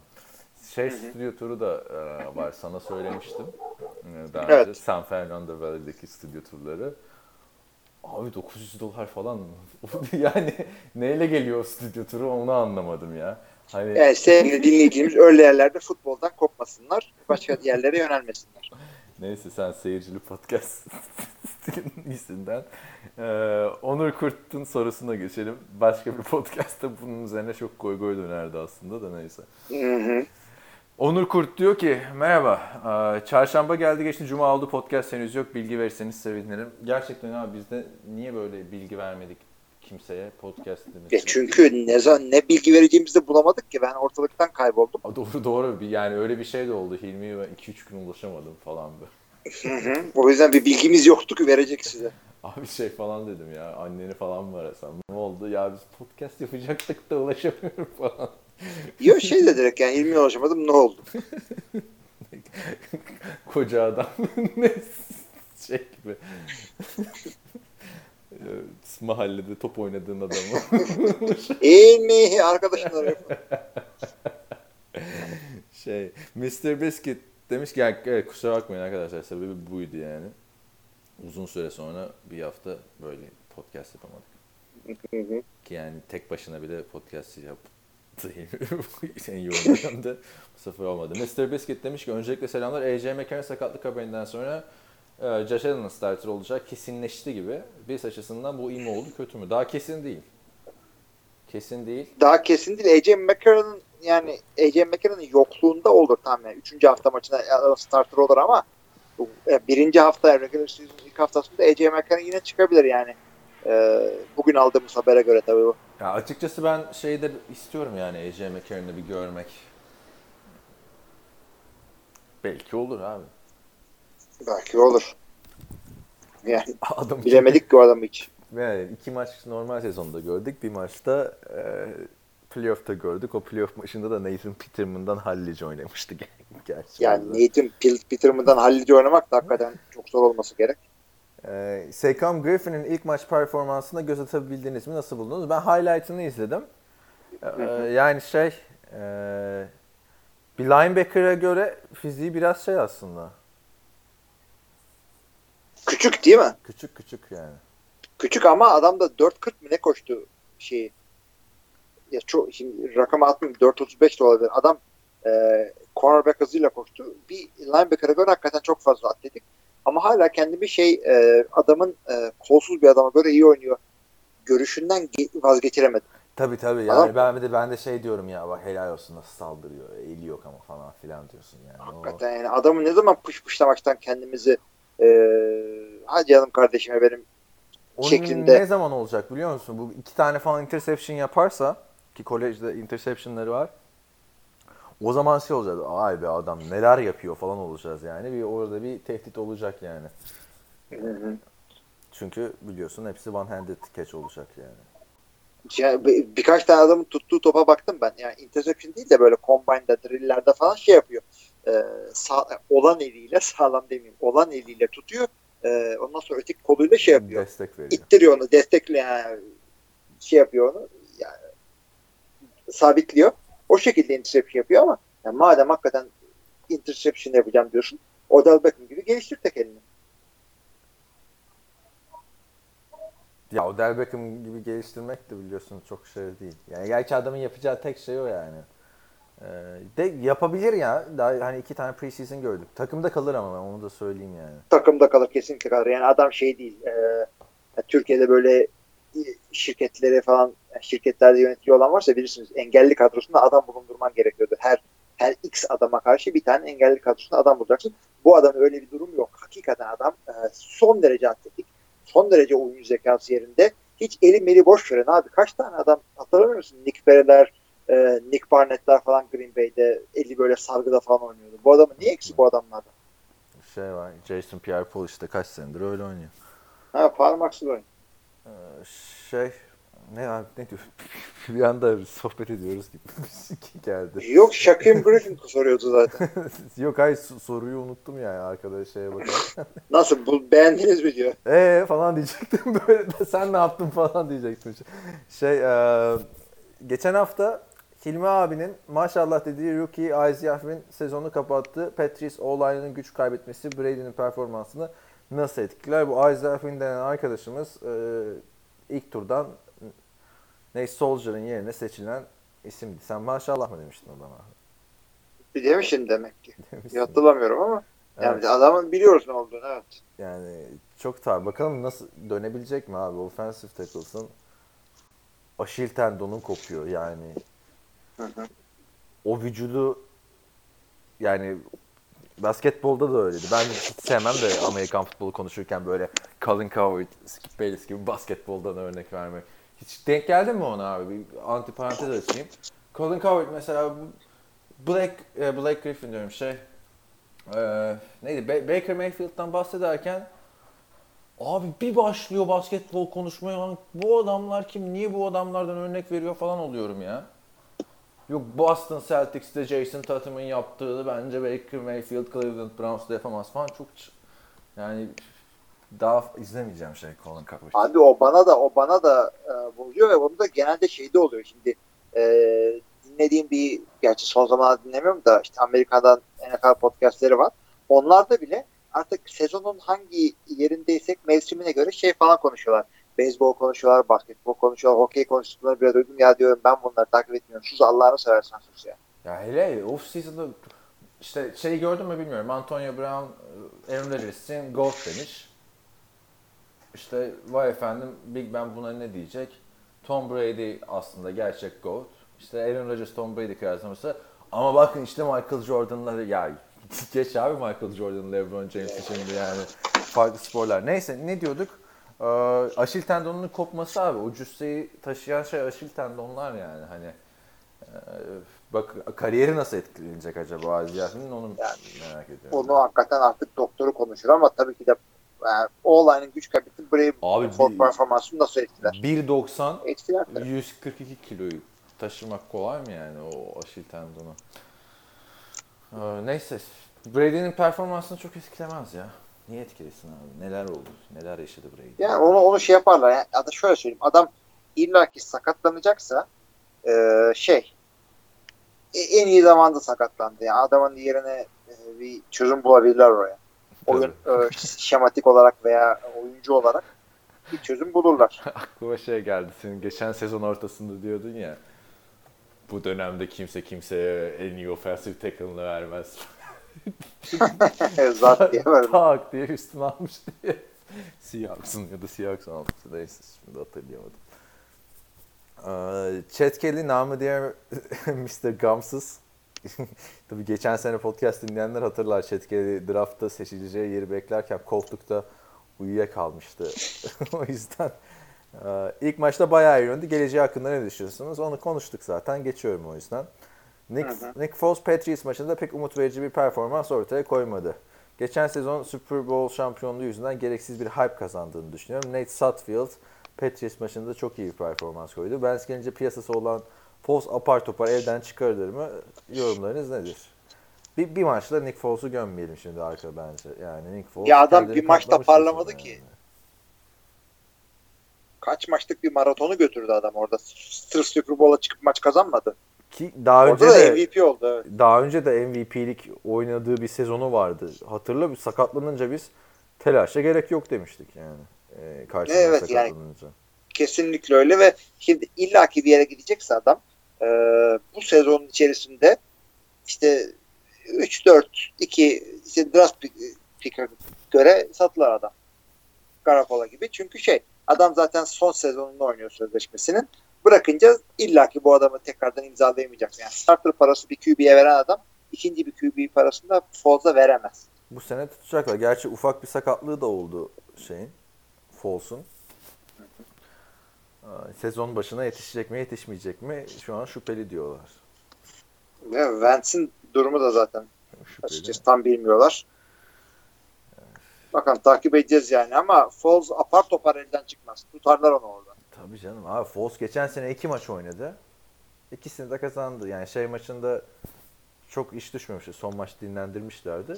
Şey stüdyo turu da e, var sana söylemiştim. E, Daha Evet. önce San Fernando Valley'deki stüdyo turları. Abi 900 dolar falan mı? yani neyle geliyor o stüdyo turu onu anlamadım ya. Hani Yani sevgili dinleyicimiz öyle yerlerde futboldan kopmasınlar. Başka yerlere yönelmesinler. Neyse sen seyircili podcast iyisinden. Ee, Onur Kurt'un sorusuna geçelim. Başka bir podcast'ta bunun üzerine çok goy goy dönerdi aslında da neyse. Hı hı. Onur Kurt diyor ki merhaba ee, çarşamba geldi geçti cuma oldu podcast henüz yok bilgi verirseniz sevinirim. Gerçekten abi biz de niye böyle bilgi vermedik kimseye podcast demek. Ya çünkü ne, zaman- ne bilgi vereceğimizi de bulamadık ki. Ben ortalıktan kayboldum. Aa, Doğru doğru yani öyle bir şey de oldu. Hilmi'ye ben 2-3 gün ulaşamadım falan böyle. Hı hı. O yüzden bir bilgimiz yoktu ki verecek size. Abi şey falan dedim ya anneni falan mı arasam ne oldu ya biz podcast yapacaktık da ulaşamıyorum falan. Yok şey de direkt yani ilmi ulaşamadım ne oldu? Koca adam ne şey gibi. Mahallede top oynadığın adamı. İlmi arkadaşlar. şey Mr. Biscuit demiş ki yani, evet, kusura bakmayın arkadaşlar sebebi buydu yani. Uzun süre sonra bir hafta böyle podcast yapamadık. Ki yani tek başına bile podcast yaptı. en yoğun dönemde bu sefer olmadı. Mr. Biscuit demiş ki öncelikle selamlar. AJ McCarron sakatlık haberinden sonra e, Josh Allen'ın starter olacak kesinleşti gibi. Biz açısından bu iyi mi oldu kötü mü? Daha kesin değil. Kesin değil. Daha kesin değil. AJ McCarron'ın yani AJ McCarron'ın yokluğunda olur tam yani. Üçüncü hafta maçına starter olur ama e, birinci hafta regular season ilk haftasında AJ McCarron yine çıkabilir yani. E, bugün aldığımız habere göre tabii bu. Ya açıkçası ben şeyde istiyorum yani AJ McCarron'ı bir görmek. Belki olur abi. Belki olur. Yani Adam bilemedik ki o adamı hiç. Yani iki maç normal sezonda gördük. Bir maçta e, playoff'ta gördük. O playoff maçında da Nathan Peterman'dan hallice oynamıştı gerçi. Yani orada. Nathan Peterman'dan hallice oynamak da hakikaten çok zor olması gerek. E, Sekam Griffin'in ilk maç performansına göz atabildiniz mi? Nasıl buldunuz? Ben highlight'ını izledim. E, yani şey e, bir linebacker'a göre fiziği biraz şey aslında. Küçük değil mi? Küçük küçük yani. Küçük ama adam da 4.40 mı ne koştu şeyi. Ya çok şimdi rakamı atmayayım 4.35 de olabilir. Adam e, cornerback hızıyla koştu. Bir linebacker'a göre hakikaten çok fazla atletik. Ama hala kendimi şey e, adamın e, kolsuz bir adama göre iyi oynuyor. Görüşünden ge- vazgeçiremedim. Tabii tabii yani Adam- ben de ben de şey diyorum ya bak helal olsun nasıl saldırıyor. Eli yok ama falan filan diyorsun yani. O- Hakikaten yani adamı ne zaman pış pışlamaktan kendimizi e, hadi canım kardeşime benim Onun şeklinde. ne zaman olacak biliyor musun? Bu iki tane falan interception yaparsa ki kolejde interceptionları var. O zaman şey olacak. Ay be adam neler yapıyor falan olacağız yani. Bir orada bir tehdit olacak yani. Çünkü biliyorsun hepsi one handed catch olacak yani. Ya, bir- birkaç tane adamın tuttuğu topa baktım ben. Yani interception değil de böyle combine'da, drill'lerde falan şey yapıyor. Ee, sağ, olan eliyle sağlam demeyeyim. Olan eliyle tutuyor. Ee, ondan sonra öteki koluyla şey yapıyor. Destek veriyor. İttiriyor onu, destekle yani şey yapıyor onu. Yani, sabitliyor. O şekilde interception yapıyor ama yani madem hakikaten interception yapacağım diyorsun. Odell Beckham gibi geliştir tek elini. Ya Odell Beckham gibi geliştirmek de biliyorsun çok şey değil. Yani gerçi adamın yapacağı tek şey o yani. Ee, de yapabilir ya. Daha hani iki tane preseason gördük. Takımda kalır ama ben onu da söyleyeyim yani. takımda kalır kesinlikle kalır. Yani adam şey değil. E, Türkiye'de böyle e, şirketleri falan şirketlerde yönetici olan varsa bilirsiniz engelli kadrosunda adam bulundurman gerekiyordu. Her her X adama karşı bir tane engelli kadrosunda adam bulacaksın. Bu adam öyle bir durum yok. Hakikaten adam e, son derece atletik, son derece oyun zekası yerinde. Hiç eli meli boş veren abi. Kaç tane adam hatırlamıyor musun? Nick Perry'ler, e, Nick Barnett'ler falan Green Bay'de eli böyle sargıda falan oynuyordu. Bu adamın niye eksik bu adamlardan? Şey var. Jason Pierre-Paul işte kaç senedir öyle oynuyor. Ha parmaksız oyun. Ee, şey Ne ne diyor? bir anda sohbet ediyoruz gibi geldi. Yok Shaquem Griffin soruyordu zaten. Yok hayır so- soruyu unuttum yani arkadaş şeye bakarken. Nasıl bu beğendiniz mi diyor. Eee falan diyecektim böyle de sen ne yaptın falan diyecektim. Şey e, geçen hafta Hilmi abinin maşallah dediği rookie Isaiah Wynn sezonu kapattı. Patrice O'Line'ın güç kaybetmesi Brady'nin performansını nasıl etkiler? Bu Wynn denen arkadaşımız e, ilk turdan ne Soldier'ın yerine seçilen isimdi. Sen maşallah mı demiştin? Bir demişsin demek ki. Demişsin. Hatırlamıyorum ama. Yani Evet. adamın biliyoruz ne olduğunu evet. Yani çok tar. Bakalım nasıl dönebilecek mi abi? Offensive tackle'sın. Aşil tendonun kopuyor yani. Hı hı. O vücudu yani basketbolda da öyleydi. Ben hiç sevmem de Amerikan futbolu konuşurken böyle Colin Coward, Skip Bayless gibi basketboldan örnek vermek. Hiç denk geldin mi ona abi? Bir anti parantez açayım. Colin Coward mesela Black, e, Black Griffin diyorum şey. e, neydi? Ba- Baker Mayfield'dan bahsederken Abi bir başlıyor basketbol konuşmaya bu adamlar kim niye bu adamlardan örnek veriyor falan oluyorum ya. Yok Boston Celtics'te Jason Tatum'un yaptığı bence Baker Mayfield Cleveland Browns'da yapamaz falan çok yani daha izlemeyeceğim şey Colin Coward. Abi o bana da o bana da e, bozuyor ve bunu da genelde şeyde oluyor şimdi. E, dinlediğim bir gerçi son zamanlarda dinlemiyorum da işte Amerika'dan NFL podcastleri var. Onlarda bile artık sezonun hangi yerindeysek mevsimine göre şey falan konuşuyorlar. Beyzbol konuşuyorlar, basketbol konuşuyorlar, hokey konuştuklarını bile duydum. Ya diyorum ben bunları takip etmiyorum. Sus Allah'ını seversen sus ya. Ya hele off season'da işte şey gördün mü bilmiyorum. Antonio Brown, e, Aaron Rodgers'in GOAT demiş. İşte vay efendim Big Ben buna ne diyecek? Tom Brady aslında gerçek GOAT. İşte Aaron Rodgers Tom Brady kıyaslaması. Ama bakın işte Michael Jordan'la ya geç abi Michael Jordan, LeBron James'i şimdi yani farklı sporlar. Neyse ne diyorduk? Ee, aşil tendonunun kopması abi. O cüsseyi taşıyan şey aşil tendonlar yani hani. Ee, bak kariyeri nasıl etkilenecek acaba Aziz Yasin'in onu Yani merak ediyorum. Onu hakikaten artık doktoru konuşur ama tabii ki de yani, o olayın güç kaybeti Brave Abi performansını nasıl etkiler? 1.90 Etkiler tabii. 142 kiloyu taşımak kolay mı yani o aşil tendonu? Ee, neyse. Brady'nin performansını çok etkilemez ya. Niye etkilesin abi? Neler oldu? Neler yaşadı Brady? Yani onu onu şey yaparlar. Yani adam şöyle söyleyeyim. Adam illaki sakatlanacaksa e, şey e, en iyi zamanda sakatlandı. Yani adamın yerine e, bir çözüm bulabilirler oraya. Oyun e, şematik olarak veya oyuncu olarak bir çözüm bulurlar. Aklıma şey geldi. Senin geçen sezon ortasında diyordun ya bu dönemde kimse kimseye en iyi offensive tackle'ını vermez. Zat diye böyle. Tak diye üstüne almış diye. Seahawks'ın ya da Seahawks almıştı. Neyse şimdi hatırlayamadım. Ee, Chad Kelly namı diğer Mr. Gamsız. Tabii geçen sene podcast dinleyenler hatırlar. Chad Kelly draftta seçileceği yeri beklerken koltukta uyuyakalmıştı. o yüzden e, ilk maçta bayağı iyi. Geleceği hakkında ne düşünüyorsunuz? Onu konuştuk zaten. Geçiyorum o yüzden. Nick, Hı hı. Nick Foles Patriots maçında pek umut verici bir performans ortaya koymadı. Geçen sezon Super Bowl şampiyonluğu yüzünden gereksiz bir hype kazandığını düşünüyorum. Nate Sutfield Patriots maçında çok iyi bir performans koydu. Ben gelince piyasası olan Foles apar topar evden çıkarılır mı? Yorumlarınız nedir? Bir, bir maçla Nick Foles'u gömmeyelim şimdi arka bence. Yani Nick Foles Ya adam bir maçta parlamadı ki. yani. Kaç maçlık bir maratonu götürdü adam orada. Sırf Super Bowl'a çıkıp maç kazanmadı. Ki daha önce Orada da de MVP oldu. Evet. daha önce de MVP'lik oynadığı bir sezonu vardı. Hatırla bir sakatlanınca biz telaşa gerek yok demiştik yani. Ee, karşısında Evet, yani- sakatlanınca. Kesinlikle öyle ve şimdi illaki bir yere gidecekse adam e, bu sezonun içerisinde işte 3-4-2 işte draft pick- pick'e göre satılar adam. Karakola gibi. Çünkü şey adam zaten son sezonunda oynuyor sözleşmesinin. Bırakınca illaki bu adamı tekrardan imzalayamayacaksın. Yani starter parası bir QB'ye veren adam ikinci bir QB parasını da fazla veremez. Bu sene tutacaklar. Gerçi ufak bir sakatlığı da oldu şeyin. Foles'un. Aa, Sezon başına yetişecek mi yetişmeyecek mi şu an şüpheli diyorlar. Ve Vance'in durumu da zaten Şüpheli. Açıkçası tam bilmiyorlar. Bakalım takip edeceğiz yani ama Foles apar topar elden çıkmaz. Tutarlar onu orada. Tabii canım. Abi Foles geçen sene iki maç oynadı. İkisini de kazandı. Yani şey maçında çok iş düşmemişti. Son maç dinlendirmişlerdi.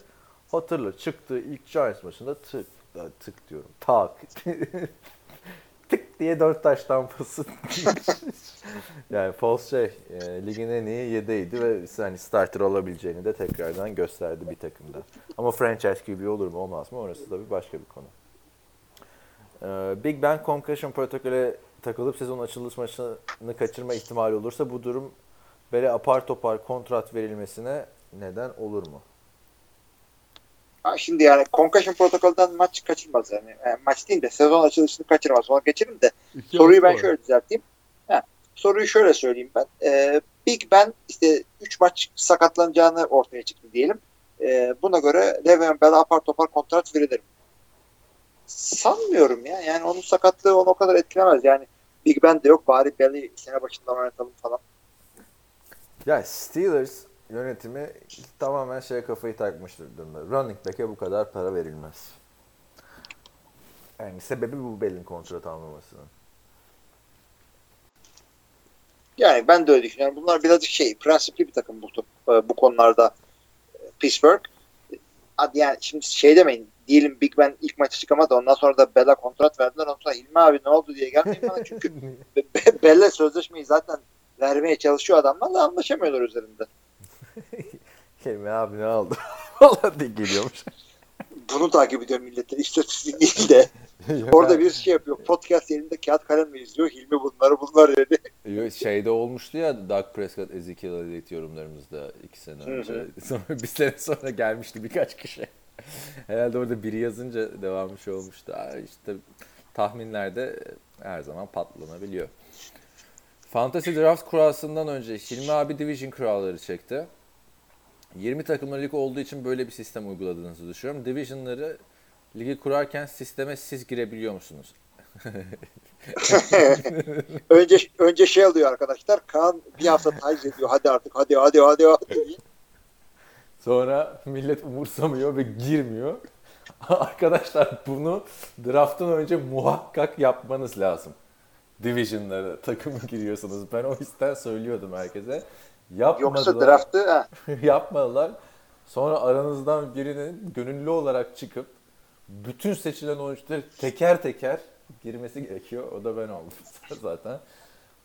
Hatırla çıktı ilk Giants maçında tık tık diyorum. Tak. tık diye dört taş tampası. yani Foles şey e, ligin en iyi yedeydi ve hani starter olabileceğini de tekrardan gösterdi bir takımda. Ama franchise gibi olur mu olmaz mı orası da bir başka bir konu. Ee, Big Ben concussion protokolü takılıp sezon açılış maçını kaçırma ihtimali olursa bu durum böyle apar topar kontrat verilmesine neden olur mu? Ha, şimdi yani concussion protokolden maç kaçırmaz yani. yani maç değil de sezon açılışını kaçırmaz. Ona geçelim de soruyu ben şöyle düzelteyim. Ha, soruyu şöyle söyleyeyim ben. Ee, Big Ben işte 3 maç sakatlanacağını ortaya çıktı diyelim. Ee, buna göre Le'Veon Bell'e apar topar kontrat verilir mi? Sanmıyorum ya. Yani onun sakatlığı onu o kadar etkilemez. Yani Big Ben de yok. Bari Bell'i sene başından oynatalım falan. Ya Steelers yönetimi tamamen şeye kafayı takmıştır durumda. Running back'e bu kadar para verilmez. Yani sebebi bu Bell'in kontrat almamasının. Yani ben de öyle düşünüyorum. Bunlar birazcık şey, prensipli bir takım bu, bu konularda Pittsburgh. Hadi yani şimdi şey demeyin, diyelim Big Ben ilk maçı çıkamadı ondan sonra da Bell'a kontrat verdiler. Ondan sonra Hilmi abi ne oldu diye gelmeyin bana çünkü Bell'e sözleşmeyi zaten vermeye çalışıyor adamlar da anlaşamıyorlar üzerinde. Hilmi abi ne oldu? Valla diye geliyormuş. Bunu takip ediyor milletin istatistik değil de. Orada bir şey yapıyor. Podcast yerinde kağıt kalemle izliyor. Hilmi bunları bunlar dedi. Şeyde olmuştu ya Doug Prescott Ezekiel Elliott yorumlarımızda iki sene önce. Sonra bir sene sonra gelmişti birkaç kişi. Herhalde orada biri yazınca devammış olmuştu. İşte tahminlerde her zaman patlanabiliyor. Fantasy Draft kurasından önce Hilmi abi Division kuralları çekti. 20 takımlı lig olduğu için böyle bir sistem uyguladığınızı düşünüyorum. Division'ları ligi kurarken sisteme siz girebiliyor musunuz? önce önce şey alıyor arkadaşlar. Kaan bir hafta taciz ediyor. Hadi artık hadi hadi hadi hadi. Sonra millet umursamıyor ve girmiyor. arkadaşlar bunu drafttan önce muhakkak yapmanız lazım. Division'lara takımı giriyorsunuz. Ben o yüzden söylüyordum herkese. Yapmadılar. Yoksa draftı ha. yapmadılar. Sonra aranızdan birinin gönüllü olarak çıkıp bütün seçilen oyuncuları teker teker girmesi gerekiyor. O da ben oldum zaten.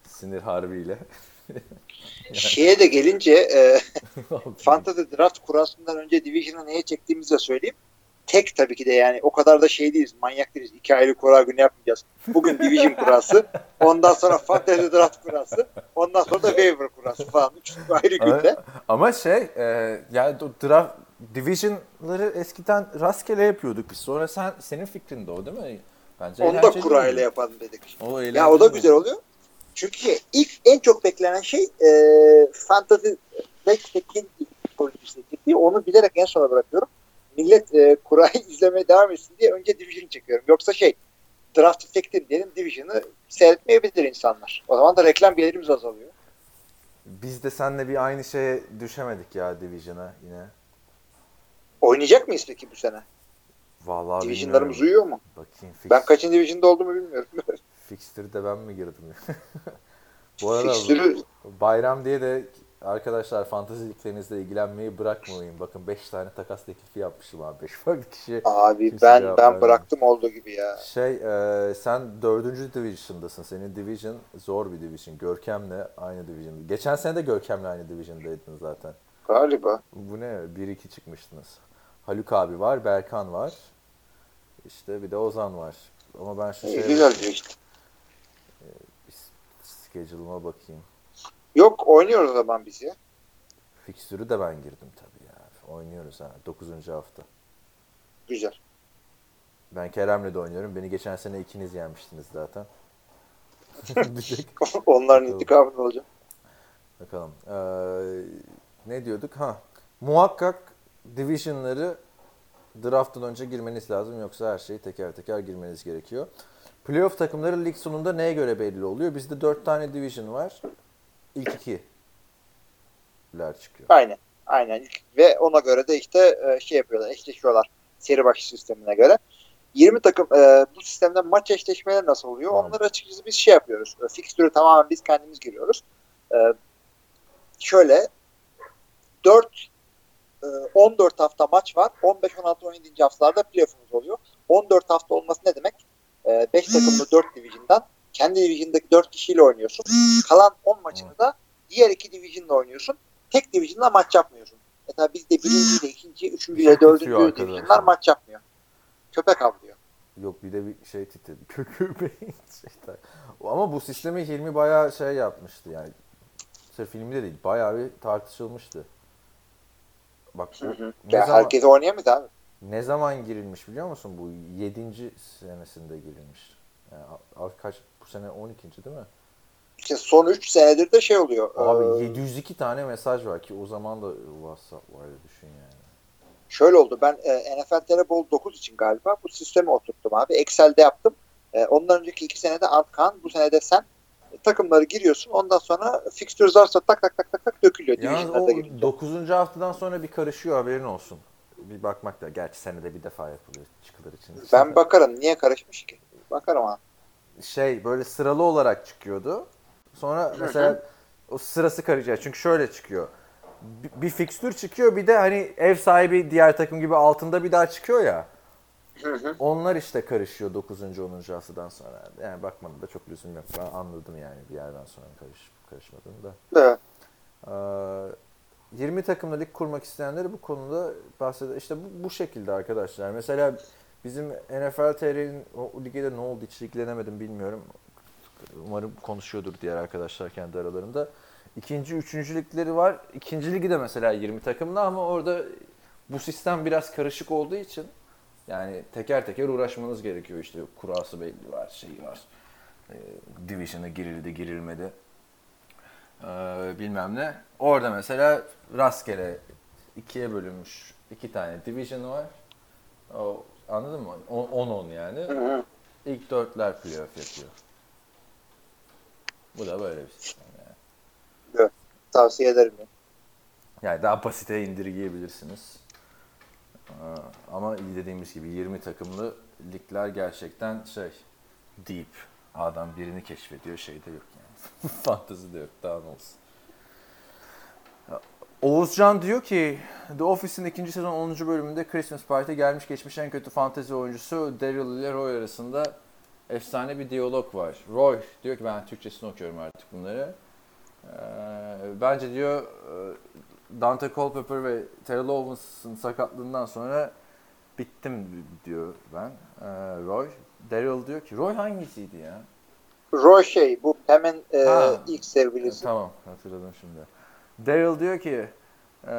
Sinir harbiyle. yani. Şeye de gelince e, Fantasy Draft kurasından önce Division'a neye çektiğimizi de söyleyeyim. Tek tabii ki de yani o kadar da şey değiliz, manyak değiliz. İki ayrı kura günü yapmayacağız. Bugün Division kurası, ondan sonra Fantasy Draft kurası, ondan sonra da Waiver kurası falan. Üç ayrı günde. Ama şey, e, yani draft Division'ları eskiden rastgele yapıyorduk biz. Sonra sen senin fikrin de o değil mi? Bence Onu da kurayla yapalım dedik. O ya o da güzel oluyor. Çünkü şey, ilk en çok beklenen şey e, Fantasy Backpack'in politikası. Onu bilerek en sona bırakıyorum. Millet e, kurayı izlemeye devam etsin diye önce Division çekiyorum. Yoksa şey draft effect'in diyelim Division'ı seyretmeyebilir insanlar. O zaman da reklam gelirimiz azalıyor. Biz de seninle bir aynı şeye düşemedik ya Division'a yine. Oynayacak mıyız peki bu sene? Vallahi Division'larımız uyuyor mu? Bakayım. Fix... Ben kaçıncı Division'da olduğumu bilmiyorum. Fixture'da ben mi girdim? bu arada Fixture'ı... bayram diye de arkadaşlar fantazi liglerinizle ilgilenmeyi bırakmayın. Bakın 5 tane takas teklifi yapmışım abi. 5 farklı kişi. Abi ben ben bıraktım olduğu gibi ya. Şey e, sen 4. division'dasın. Senin division zor bir division. Görkem'le aynı division. Geçen sene de Görkem'le aynı division'daydın zaten. Galiba. Bu ne? 1-2 çıkmıştınız. Haluk abi var, Berkan var. İşte bir de Ozan var. Ama ben şu şey... Güzel işte. Schedule'ıma bakayım. Yok oynuyoruz zaman biz ya. Fikstürü de ben girdim tabii ya. Oynuyoruz ha. 9. hafta. Güzel. Ben Kerem'le de oynuyorum. Beni geçen sene ikiniz yenmiştiniz zaten. Onların intikamını alacağım. Bakalım. Ee, ne diyorduk? Ha. Muhakkak division'ları draft'tan önce girmeniz lazım. Yoksa her şeyi teker teker girmeniz gerekiyor. Playoff takımları lig sonunda neye göre belli oluyor? Bizde 4 tane division var. İlk iki çıkıyor. Aynen. Aynen. Ve ona göre de işte şey yapıyorlar, eşleşiyorlar seri başı sistemine göre. 20 takım e, bu sistemde maç eşleşmeleri nasıl oluyor? Tamam. Onları açıkçası biz şey yapıyoruz. E, fikstürü tamamen biz kendimiz giriyoruz. E, şöyle 4 e, 14 hafta maç var. 15 16 17. haftalarda playoff'umuz oluyor. 14 hafta olması ne demek? 5 takımlı 4 division'dan kendi division'daki 4 kişiyle oynuyorsun. Kalan 10 maçını da diğer iki division'la oynuyorsun. Tek division'la maç yapmıyorsun. Mesela bizde birinciyle, ikinci, üçüncüyle, dördüncü division'lar maç yapmıyor. Köpek avlıyor. Yok bir de bir şey titredi. Kököbeğin şeyler. Ama bu sistemi Hilmi bayağı şey yapmıştı yani. Sırf filmde değil bayağı bir tartışılmıştı. Bak bu ne, Ya zaman, herkes oynayamaz abi. Ne zaman girilmiş biliyor musun? Bu 7. senesinde girilmiş. Yani kaç bu sene 12. değil mi? İşte son 3 senedir de şey oluyor. Abi Ee, 702 tane mesaj var ki o zaman da WhatsApp vardı düşün yani. Şöyle oldu. Ben e, NFL TR Bowl 9 için galiba bu sistemi oturttum abi. Excel'de yaptım. E, ondan önceki iki senede Antkan, bu senede sen e, takımları giriyorsun. Ondan sonra fixtures varsa tak tak tak tak tak dökülüyor. Yalnız o girince. 9. haftadan sonra bir karışıyor haberin olsun. Bir bakmak da gerçi senede bir defa yapılıyor çıkılır için. Ben bakarım. Niye karışmış ki? Bakarım ha. şey böyle sıralı olarak çıkıyordu. Sonra mesela o sırası karışacak. Çünkü şöyle çıkıyor. Bir, bir fikstür çıkıyor bir de hani ev sahibi diğer takım gibi altında bir daha çıkıyor ya. Hı hı. Onlar işte karışıyor 9. 10. haftadan sonra. Yani bakmadım da çok lüzum yok. Ben anladım yani bir yerden sonra karış, karışmadığını da. Evet. Ee, 20 takımla lig kurmak isteyenleri bu konuda bahseder. İşte bu, bu şekilde arkadaşlar. Mesela bizim NFL TR'nin o lige de ne oldu hiç ilgilenemedim bilmiyorum. Umarım konuşuyordur diğer arkadaşlar kendi aralarında. İkinci, üçüncü ligleri var. İkinci ligi de mesela 20 takımlı ama orada bu sistem biraz karışık olduğu için yani teker teker uğraşmanız gerekiyor. İşte kurası belli var, şeyi var. Ee, division'a girildi, girilmedi. Ee, bilmem ne. Orada mesela rastgele ikiye bölünmüş iki tane division var. O, anladın mı? 10-10 yani. Hı hı. İlk dörtler playoff yapıyor. Bu da böyle bir sistem yani. Tavsiye ederim. ya. Yani daha basite indirgeyebilirsiniz. Ee, Ama dediğimiz gibi 20 takımlı ligler gerçekten şey deep. Adam birini keşfediyor şeyde yok yani. Fantezi de yok daha ne olsun. Oğuzcan diyor ki The Office'in ikinci sezon 10. bölümünde Christmas Party gelmiş geçmiş en kötü fantezi oyuncusu Daryl ile Roy arasında efsane bir diyalog var. Roy diyor ki ben Türkçesini okuyorum artık bunları. Ee, bence diyor e, Dante Culpepper ve Terrell Owens'ın sakatlığından sonra bittim diyor ben. Ee, Roy. Daryl diyor ki Roy hangisiydi ya? Roy şey bu Pam'in e, Ha. ilk sevgilisi. Tamam hatırladım şimdi. Daryl diyor ki e,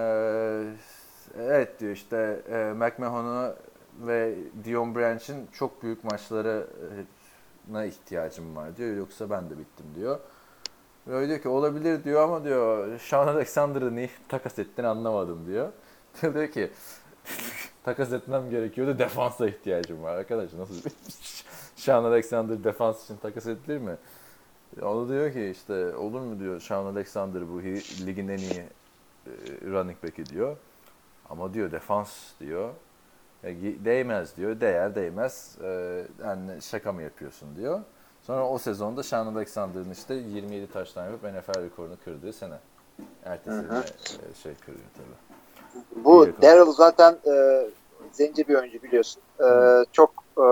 evet diyor işte e, McMahon'a ve Dion Branch'in çok büyük maçlarına ihtiyacım var diyor. Yoksa ben de bittim diyor. Roy diyor ki olabilir diyor ama diyor Sean Alexander'ı niye takas ettiğini anlamadım diyor. Daryl diyor ki takas etmem gerekiyordu defansa ihtiyacım var. Arkadaş nasıl bir Sean Alexander defans için takas edilir mi? O da diyor ki işte olur mu diyor Sean Alexander bu ligin en iyi e, running back'i diyor. Ama diyor defans diyor. Değmez diyor. Değer değmez. E, yani şaka mı yapıyorsun diyor. Sonra o sezonda Sean Alexander'ın işte 27 taştan yapıp NFL rekorunu kırdığı sene. Ertesi Hı hı. e, şey kırıyor tabii. Bu Daryl zaten e, zenci bir oyuncu biliyorsun. E, çok e,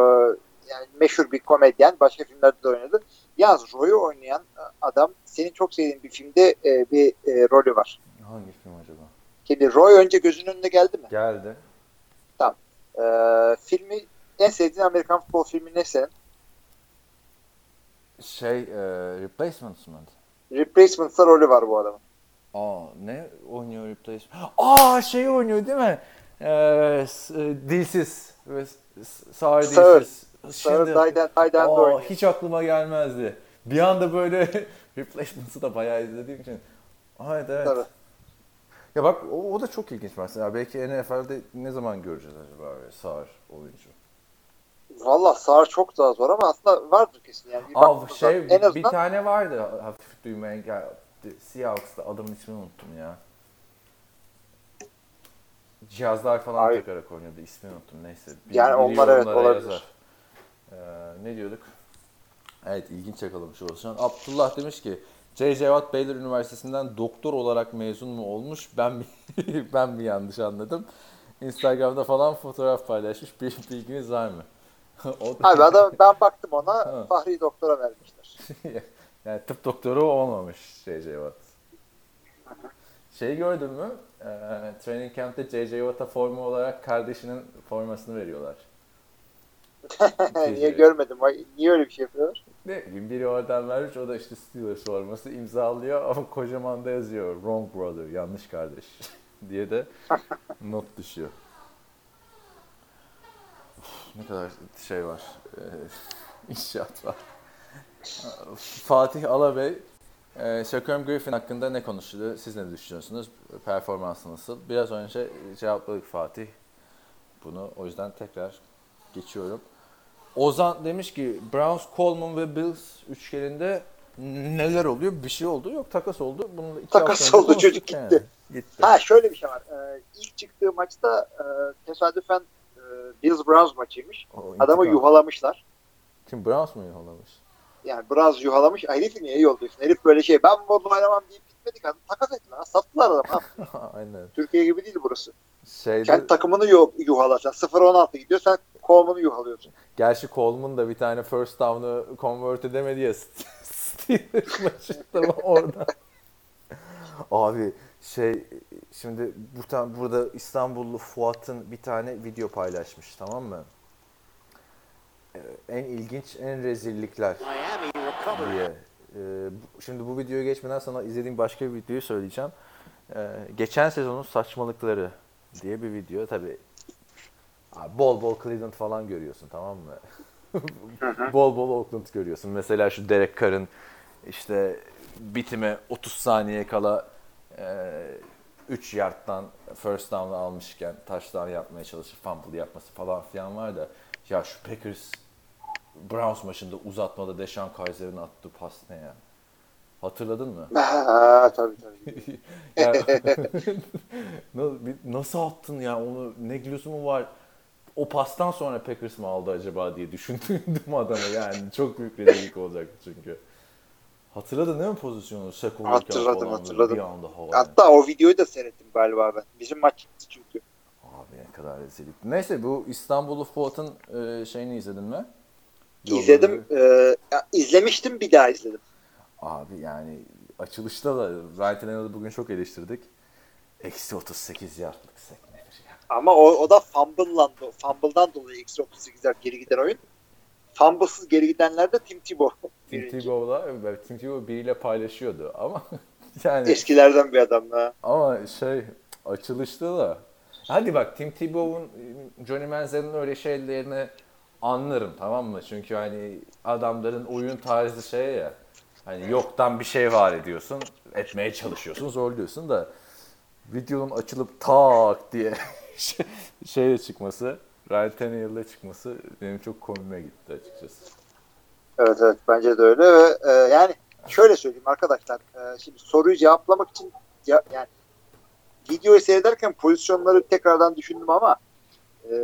yani meşhur bir komedyen. Başka filmlerde de oynadı. Yalnız Roy'u oynayan e, adam senin çok sevdiğin bir filmde e, bir e, rolü var. Hangi film acaba? Şimdi Roy önce gözünün önüne geldi mi? Geldi. E, filmi en sevdiğin Amerikan futbol filmi ne senin? Şey, e, Replacements mı? Replacements'ta rolü var bu adamın. Aa ne oynuyor Replacement? Aa şey oynuyor değil mi? Ee, dilsiz sağır Sağır. dilsiz. Sarı Şimdi- Dayden Dayden oynuyor. hiç aklıma gelmezdi. Bir anda böyle Replacements'ı da bayağı izlediğim için. Evet evet. Tabii. Ya bak o, o da çok ilginç mesela. Belki NFL'de ne zaman göreceğiz acaba böyle sağır oyuncu? Valla sağır çok daha zor ama aslında vardır kesin. Yani bir baktığında şey en bir, azından bir tane vardı hafif duymaya geldi. Seahawks'ta adamın ismini unuttum ya. cihazlar falan Ay. takarak oynuyordu. İsmini unuttum neyse. Bir- Yani onlar evet, olabilir. Ee, ne diyorduk? Evet ilginç yakalamış olsun. Abdullah demiş ki J.J. Watt Baylor Üniversitesi'nden doktor olarak mezun mu olmuş? Ben mi, ben mi yanlış anladım? Instagram'da falan fotoğraf paylaşmış. Bir bilginiz var mı? Abi adam ben baktım ona. Fahri doktora vermişler. yani tıp doktoru olmamış J.J. Watt. Şey gördün mü? Ee, training camp'te J.J. Watt'a forma olarak kardeşinin formasını veriyorlar. Niye görmedim? Niye öyle bir şey yapıyorlar? Ne bileyim biri oradan vermiş o da işte Steelers forması imzalıyor ama kocaman da yazıyor wrong brother yanlış kardeş diye de not düşüyor. Uf, ne kadar şey var e, inşaat var. Fatih Alabey e, Shaquem Griffin hakkında ne konuşuldu? Siz ne düşünüyorsunuz? Performansı nasıl? Biraz önce cevapladık Fatih bunu. O yüzden tekrar geçiyorum. Ozan demiş ki Browns, Coleman ve Bills üçgeninde neler oluyor? Bir şey oldu. Yok takas oldu. Bunu da iki Takas oldu, çocuk konuştuk gitti. Gitti. Ha şöyle bir şey var. Ee, ilk çıktığı maçta e, tesadüfen e, Bills Browns maçıymış. O Adamı intikam. yuhalamışlar. Kim Browns mu yuhalamış? Yani Browns yuhalamış. Herifi niye yolluyorsun? Herif böyle şey ben bunu oynamam deyip gitmedik. Adam takas ettiler. Sattılar adamı. Aynen. Türkiye gibi değil burası. Şeyde, Kendi takımını yu yuhalasan. 0-16 gidiyor. Sen Coleman'ı yuhalıyorsun. gerçi Coleman da bir tane first down'ı convert edemedi ya Steelers maçında orada. Abi şey şimdi buradan burada İstanbullu Fuat'ın bir tane video paylaşmış tamam mı? Ee, En ilginç, en rezillikler diye. Ee, şimdi bu videoya geçmeden sana izlediğim başka bir videoyu söyleyeceğim. Ee, geçen sezonun saçmalıkları diye bir video. Tabi bol bol Cleveland falan görüyorsun tamam mı? bol bol Oakland görüyorsun. Mesela şu Derek Carr'ın işte bitime 30 saniye kala 3 yardtan first down almışken touchdown yapmaya çalışır, fumble yapması falan filan var da ya şu Packers Browns maçında uzatmada Deshaun Kaiser'ın attığı pas ne ya? Hatırladın mı? Ha, tabii tabii. Ya- Nasıl attın ya onu ne mu var? O pastan sonra Packers mı aldı acaba diye düşündüm adamı yani çok büyük rezillik olacaktı çünkü. Hatırladın değil mi pozisyonu? Sek olurken Hatırladım, falan hatırladım. Bir anda havaya. Hatta o videoyu da seyrettim galiba ben. Bizim maç gitti çünkü. Abi ne kadar rezillik. Neyse bu İstanbul'u Fuat'ın e, şeyini izledin mi? İzledim. Yolladığı- E, ya, izlemiştim bir daha izledim. Abi yani açılışta da Ryan Tannehill'i bugün çok eleştirdik. Eksi 38 yardlık sek? Ama o, o da fumble'lan, fumble'dan dolayı eksi 38'ler geri giden oyun. Fumble'sız geri gidenler de Tim Tebow. Tim. Tebow'la, evet, Tim Tebow biriyle paylaşıyordu ama yani Eskilerden bir adam da. ama şey açılışta da hadi bak Tim Tebow'un Johnny Manziel'in öyle şeylerini anlarım tamam mı? Çünkü hani adamların oyun tarzı şey ya hani yoktan bir şey var ediyorsun etmeye çalışıyorsun zorluyorsun da videonun açılıp tak diye şeyle çıkması Ryan Tannehill'le çıkması benim çok komiğime gitti açıkçası. Evet evet bence de öyle ve e, yani şöyle söyleyeyim arkadaşlar. E, şimdi soruyu cevaplamak için ya, yani videoyu seyrederken pozisyonları tekrardan düşündüm ama e,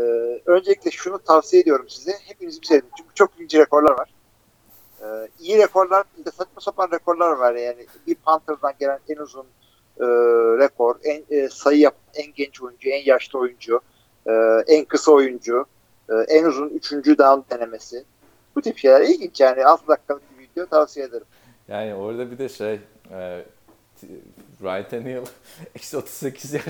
öncelikle şunu tavsiye ediyorum size. Hepiniz bir seyredin. Çünkü çok ilginç rekorlar var. E, iyi rekorlar bir de saçma sapan rekorlar var yani. Bir Panther'dan gelen en uzun e, rekor, en e, sayı yapan en genç oyuncu, en yaşlı oyuncu, e, en kısa oyuncu, e, en uzun üçüncü down denemesi. Bu tip şeyler ilginç yani 6 dakikalık bir video tavsiye ederim. Yani orada bir de şey e, Ryan Tannehill eksi 38 yer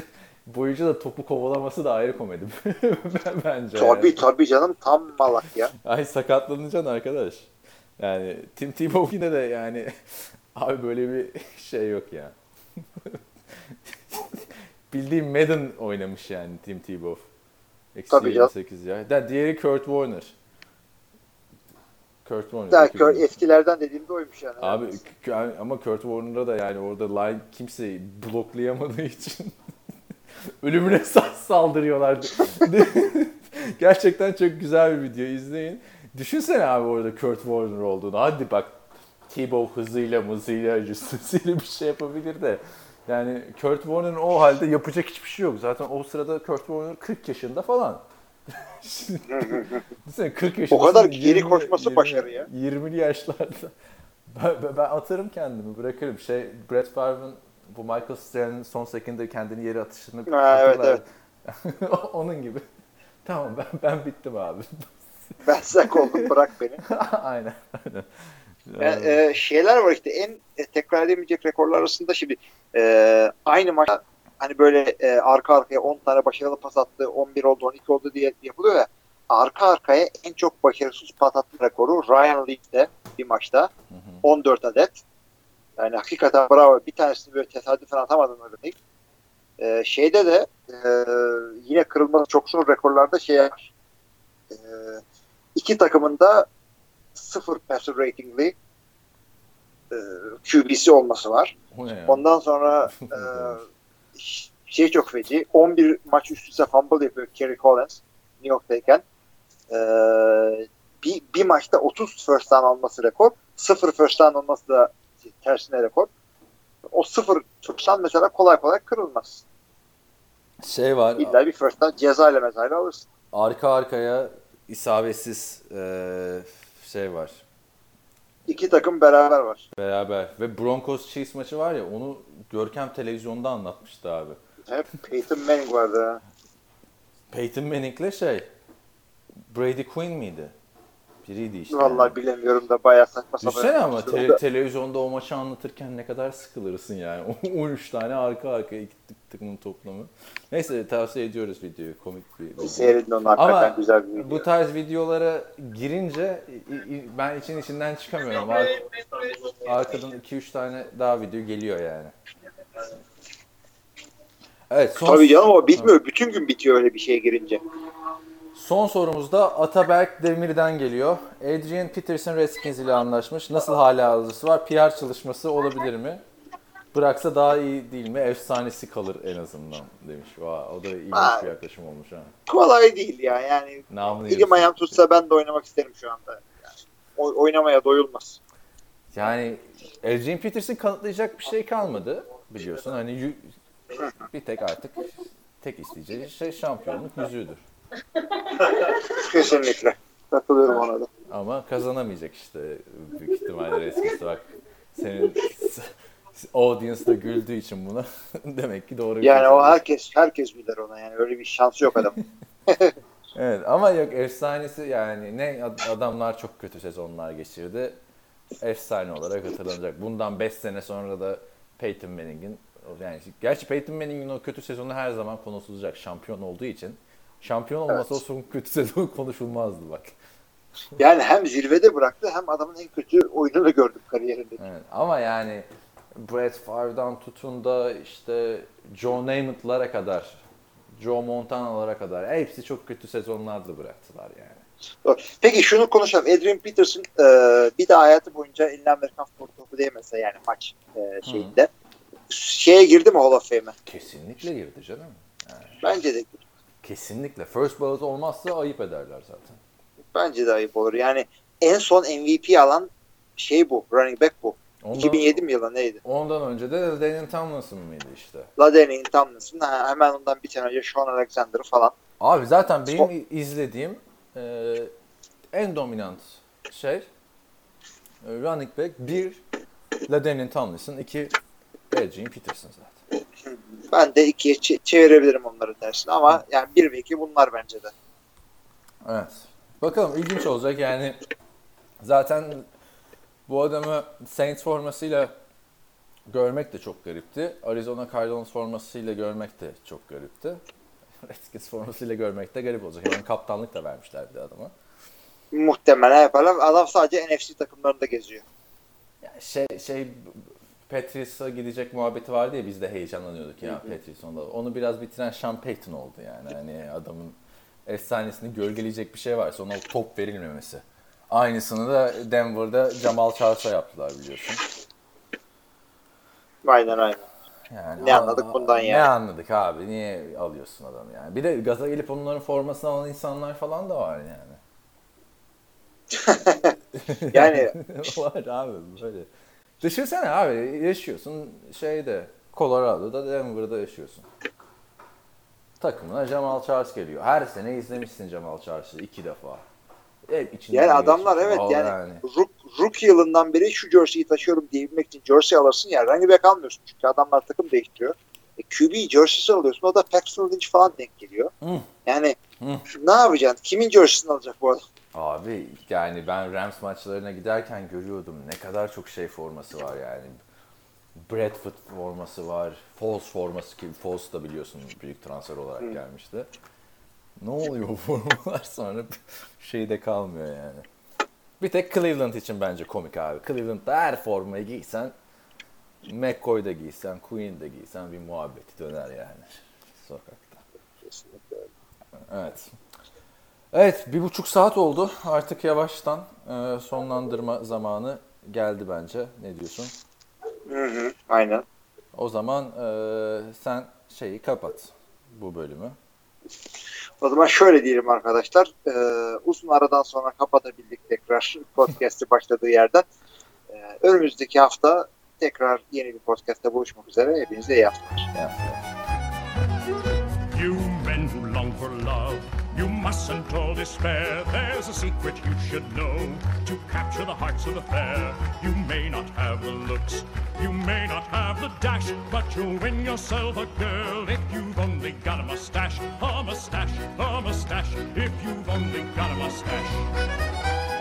boyunca da topu kovalaması da ayrı komedi bence. Tabii tabii canım tam malak ya. Ay sakatlanacaksın arkadaş. Yani Tim Tebow yine de yani abi böyle bir şey yok ya. Bildiğim Madden oynamış yani Tim Tebow. Eksi Tabii canım. 28 ya. Da diğeri Kurt Warner. Kurt Warner. Kör, yıl. eskilerden dediğimde oymuş yani. Abi k- ama Kurt Warner'a da yani orada line kimseyi bloklayamadığı için ölümüne sa- saldırıyorlardı. Gerçekten çok güzel bir video izleyin. Düşünsene abi orada Kurt Warner olduğunu. Hadi bak Tebow hızıyla mızıyla cüssesiyle bir şey yapabilir de Yani Kurt Warner'ın o halde yapacak hiçbir şey yok. Zaten o sırada Kurt Warner 40 yaşında falan. Düşünsene 40 yaşında. O kadar geri koşması başarı ya. 20'li yaşlarda. Ben, ben, atarım kendimi bırakırım. Şey Brett Favre'ın bu Michael Strahan'ın son sekinde kendini yere atışını Ha, evet, hatırlar. Onun gibi. Tamam ben ben bittim abi. Ben sak oldum bırak beni. aynen. aynen. Yani, e, şeyler var işte en e, tekrar edemeyecek rekorlar arasında şimdi e, aynı maç hani böyle e, arka arkaya 10 tane başarılı pas attı 11 oldu 12 oldu diye yapılıyor ya arka arkaya en çok başarısız pas attı rekoru Ryan League'de bir maçta 14 adet. Yani hakikaten bravo. Bir tanesini böyle tesadüfen atamadın öyle değil. E, şeyde de e, yine kırılması çok zor rekorlarda şey. E, iki takımında sıfır passer ratingli e, QB'si olması var. Ondan sonra e, şey çok feci. 11 maç üst üste fumble yapıyor Kerry Collins New York'tayken. E, bir, bir maçta 30 first down alması rekor. 0 first down olması da tersine rekor. O 0 first down mesela kolay kolay kırılmaz. Şey var. İlla bir first down ceza ile mezayla alırsın. arka arkaya isabetsiz eee, şey var. İki takım beraber var. Beraber. Ve Broncos Chiefs maçı var ya onu Görkem televizyonda anlatmıştı abi. Hep Peyton Manning vardı. ha. Peyton Manning'le şey Brady Quinn miydi? Biriydi işte. Vallahi bilemiyorum da bayağı saçma sapan. Düşünsene ama te- televizyonda o maçı anlatırken ne kadar sıkılırsın yani. 13 tane arka arkaya tık- takımın toplamı. Neyse tavsiye ediyoruz videoyu. Komik bir video. Seyredin onu hakikaten Ama güzel bir video. bu tarz videolara girince ben için içinden çıkamıyorum. Ar- arkadan 2-3 tane daha video geliyor yani. Evet son, Tabii canım o bitmiyor. Bütün gün bitiyor öyle bir şeye girince. Son sorumuz da Ataberk Demir'den geliyor. Adrian Peterson Redskins ile anlaşmış. Nasıl hala alıcısı var? PR çalışması olabilir mi? Bıraksa daha iyi değil mi? Efsanesi kalır en azından demiş. Vay, o da Ha. bir yaklaşım olmuş ha. Kolay değil ya. Yani Namını elim ayağım tutsa ben de oynamak isterim şu anda. Yani, o- oynamaya doyulmaz. Yani Adrian Peterson kanıtlayacak bir şey kalmadı biliyorsun. Hani bir tek artık tek isteyeceği şey şampiyonluk yüzüğüdür. Kesinlikle. Katılıyorum ona da. Ama kazanamayacak işte büyük ihtimalle Redskins'e bak. Senin audience da güldüğü için buna demek ki doğru bir Yani şey o herkes herkes bilir ona yani öyle bir şansı yok adam. Evet ama yok efsanesi yani ne ad- adamlar çok kötü sezonlar geçirdi. Efsane olarak hatırlanacak. Bundan 5 sene sonra da Peyton Manning'in yani gerçi Peyton Manning'in o kötü sezonu her zaman konuşulacak şampiyon olduğu için. Şampiyon olmasa Evet. o son kötü sezon konuşulmazdı bak. Yani hem zirvede bıraktı hem adamın en kötü oyununu gördük kariyerinde. Evet. Ama yani Brett Favre'dan tutun da işte Joe Namath'lara kadar, Joe Montana'lara kadar hepsi çok kötü sezonlardı bıraktılar yani. Peki şunu konuşalım. Adrian Peterson e, bir daha hayatı boyunca eline Amerikan futbol topu değmese yani maç e, şeyinde. Şeye girdi mi Hall of Fame'e? Kesinlikle girdi canım. Bence de Kesinlikle. First ballot olmazsa ayıp ederler zaten. bence de ayıp olur. Yani en son MVP alan şey bu. Running back bu. Ondan, 2007 mi yılı neydi? Ondan önce de Daniel Tomlinson mıydı işte? Laden'in Tomlinson. Ha, hemen ondan bir sene önce Sean Alexander falan. Abi zaten benim Son- izlediğim e, en dominant şey e, running back bir Ladenin Tomlinson, iki Adrian Peterson zaten. Ben de ikiye çe- çevirebilirim onları tersine ama yani bir ve iki bunlar bence de. Evet. Bakalım ilginç olacak yani zaten bu adamı Saints formasıyla görmek de çok garipti. Arizona Cardinals formasıyla görmek de çok garipti. Redskins formasıyla görmek de garip olacak. Yani kaptanlık da vermişler bir de adama. Muhtemelen yaparlar. Adam sadece NFC takımlarında geziyor. Yani şey şey Patrice'a gidecek muhabbeti vardı ya biz de heyecanlanıyorduk ya Patrice onda. Onu biraz bitiren Sean Payton oldu yani. Hani adamın efsanesini gölgeleyecek bir şey varsa ona top verilmemesi. Aynısını da Denver'da Jamal Charles'a yaptılar biliyorsun. Aynen aynen. Yani Ne anladık bundan Ne yani? anladık abi? Niye alıyorsun adamı yani? Bir de gaza gelip onların formasını alan insanlar falan da var yani. Yani var abi böyle. Düşünsene abi yaşıyorsun şeyde Colorado'da, Denver'da yaşıyorsun. Takımına Jamal Charles geliyor. Her sene izlemişsin Jamal Charles'ı iki defa. Hep içinden Yani adamlar evet Vallahi yani, rook, rookie yılından beri şu jersey'i taşıyorum diyebilmek için jersey alırsın ya running back almıyorsun çünkü adamlar takım değiştiriyor. E, QB jersey'si alıyorsun o da Paxton Lynch falan denk geliyor. Hı. Yani Hı. ne yapacaksın? Kimin jersey'sini alacak bu adam? Abi yani ben Rams maçlarına giderken görüyordum ne kadar çok şey forması var yani. Bradford forması var, Foles forması ki Foles da biliyorsun büyük transfer olarak gelmişti. Ne oluyor bu formalar sonra şeyde kalmıyor yani. Bir tek Cleveland için bence komik abi. Cleveland'da her formayı giysen McCoy'da giysen, Queen'de giysen bir muhabbeti döner yani sokakta. Kesinlikle. Evet. Evet bir buçuk saat oldu. Artık yavaştan e, sonlandırma zamanı geldi bence. Ne diyorsun? Hı hı, aynen. O zaman e, sen şeyi kapat bu bölümü. O zaman şöyle diyelim arkadaşlar. E, uzun aradan sonra kapatabildik tekrar podcast'i başladığı yerden. E, önümüzdeki hafta tekrar yeni bir podcast'te buluşmak üzere. Hepinize iyi haftalar. Yani, You you mustn't all despair. There's a secret you should know to capture the hearts of the fair. You may not have the looks, you may not have the dash, but you'll win yourself a girl if you've only got a mustache, a mustache, a mustache. If you've only got a mustache.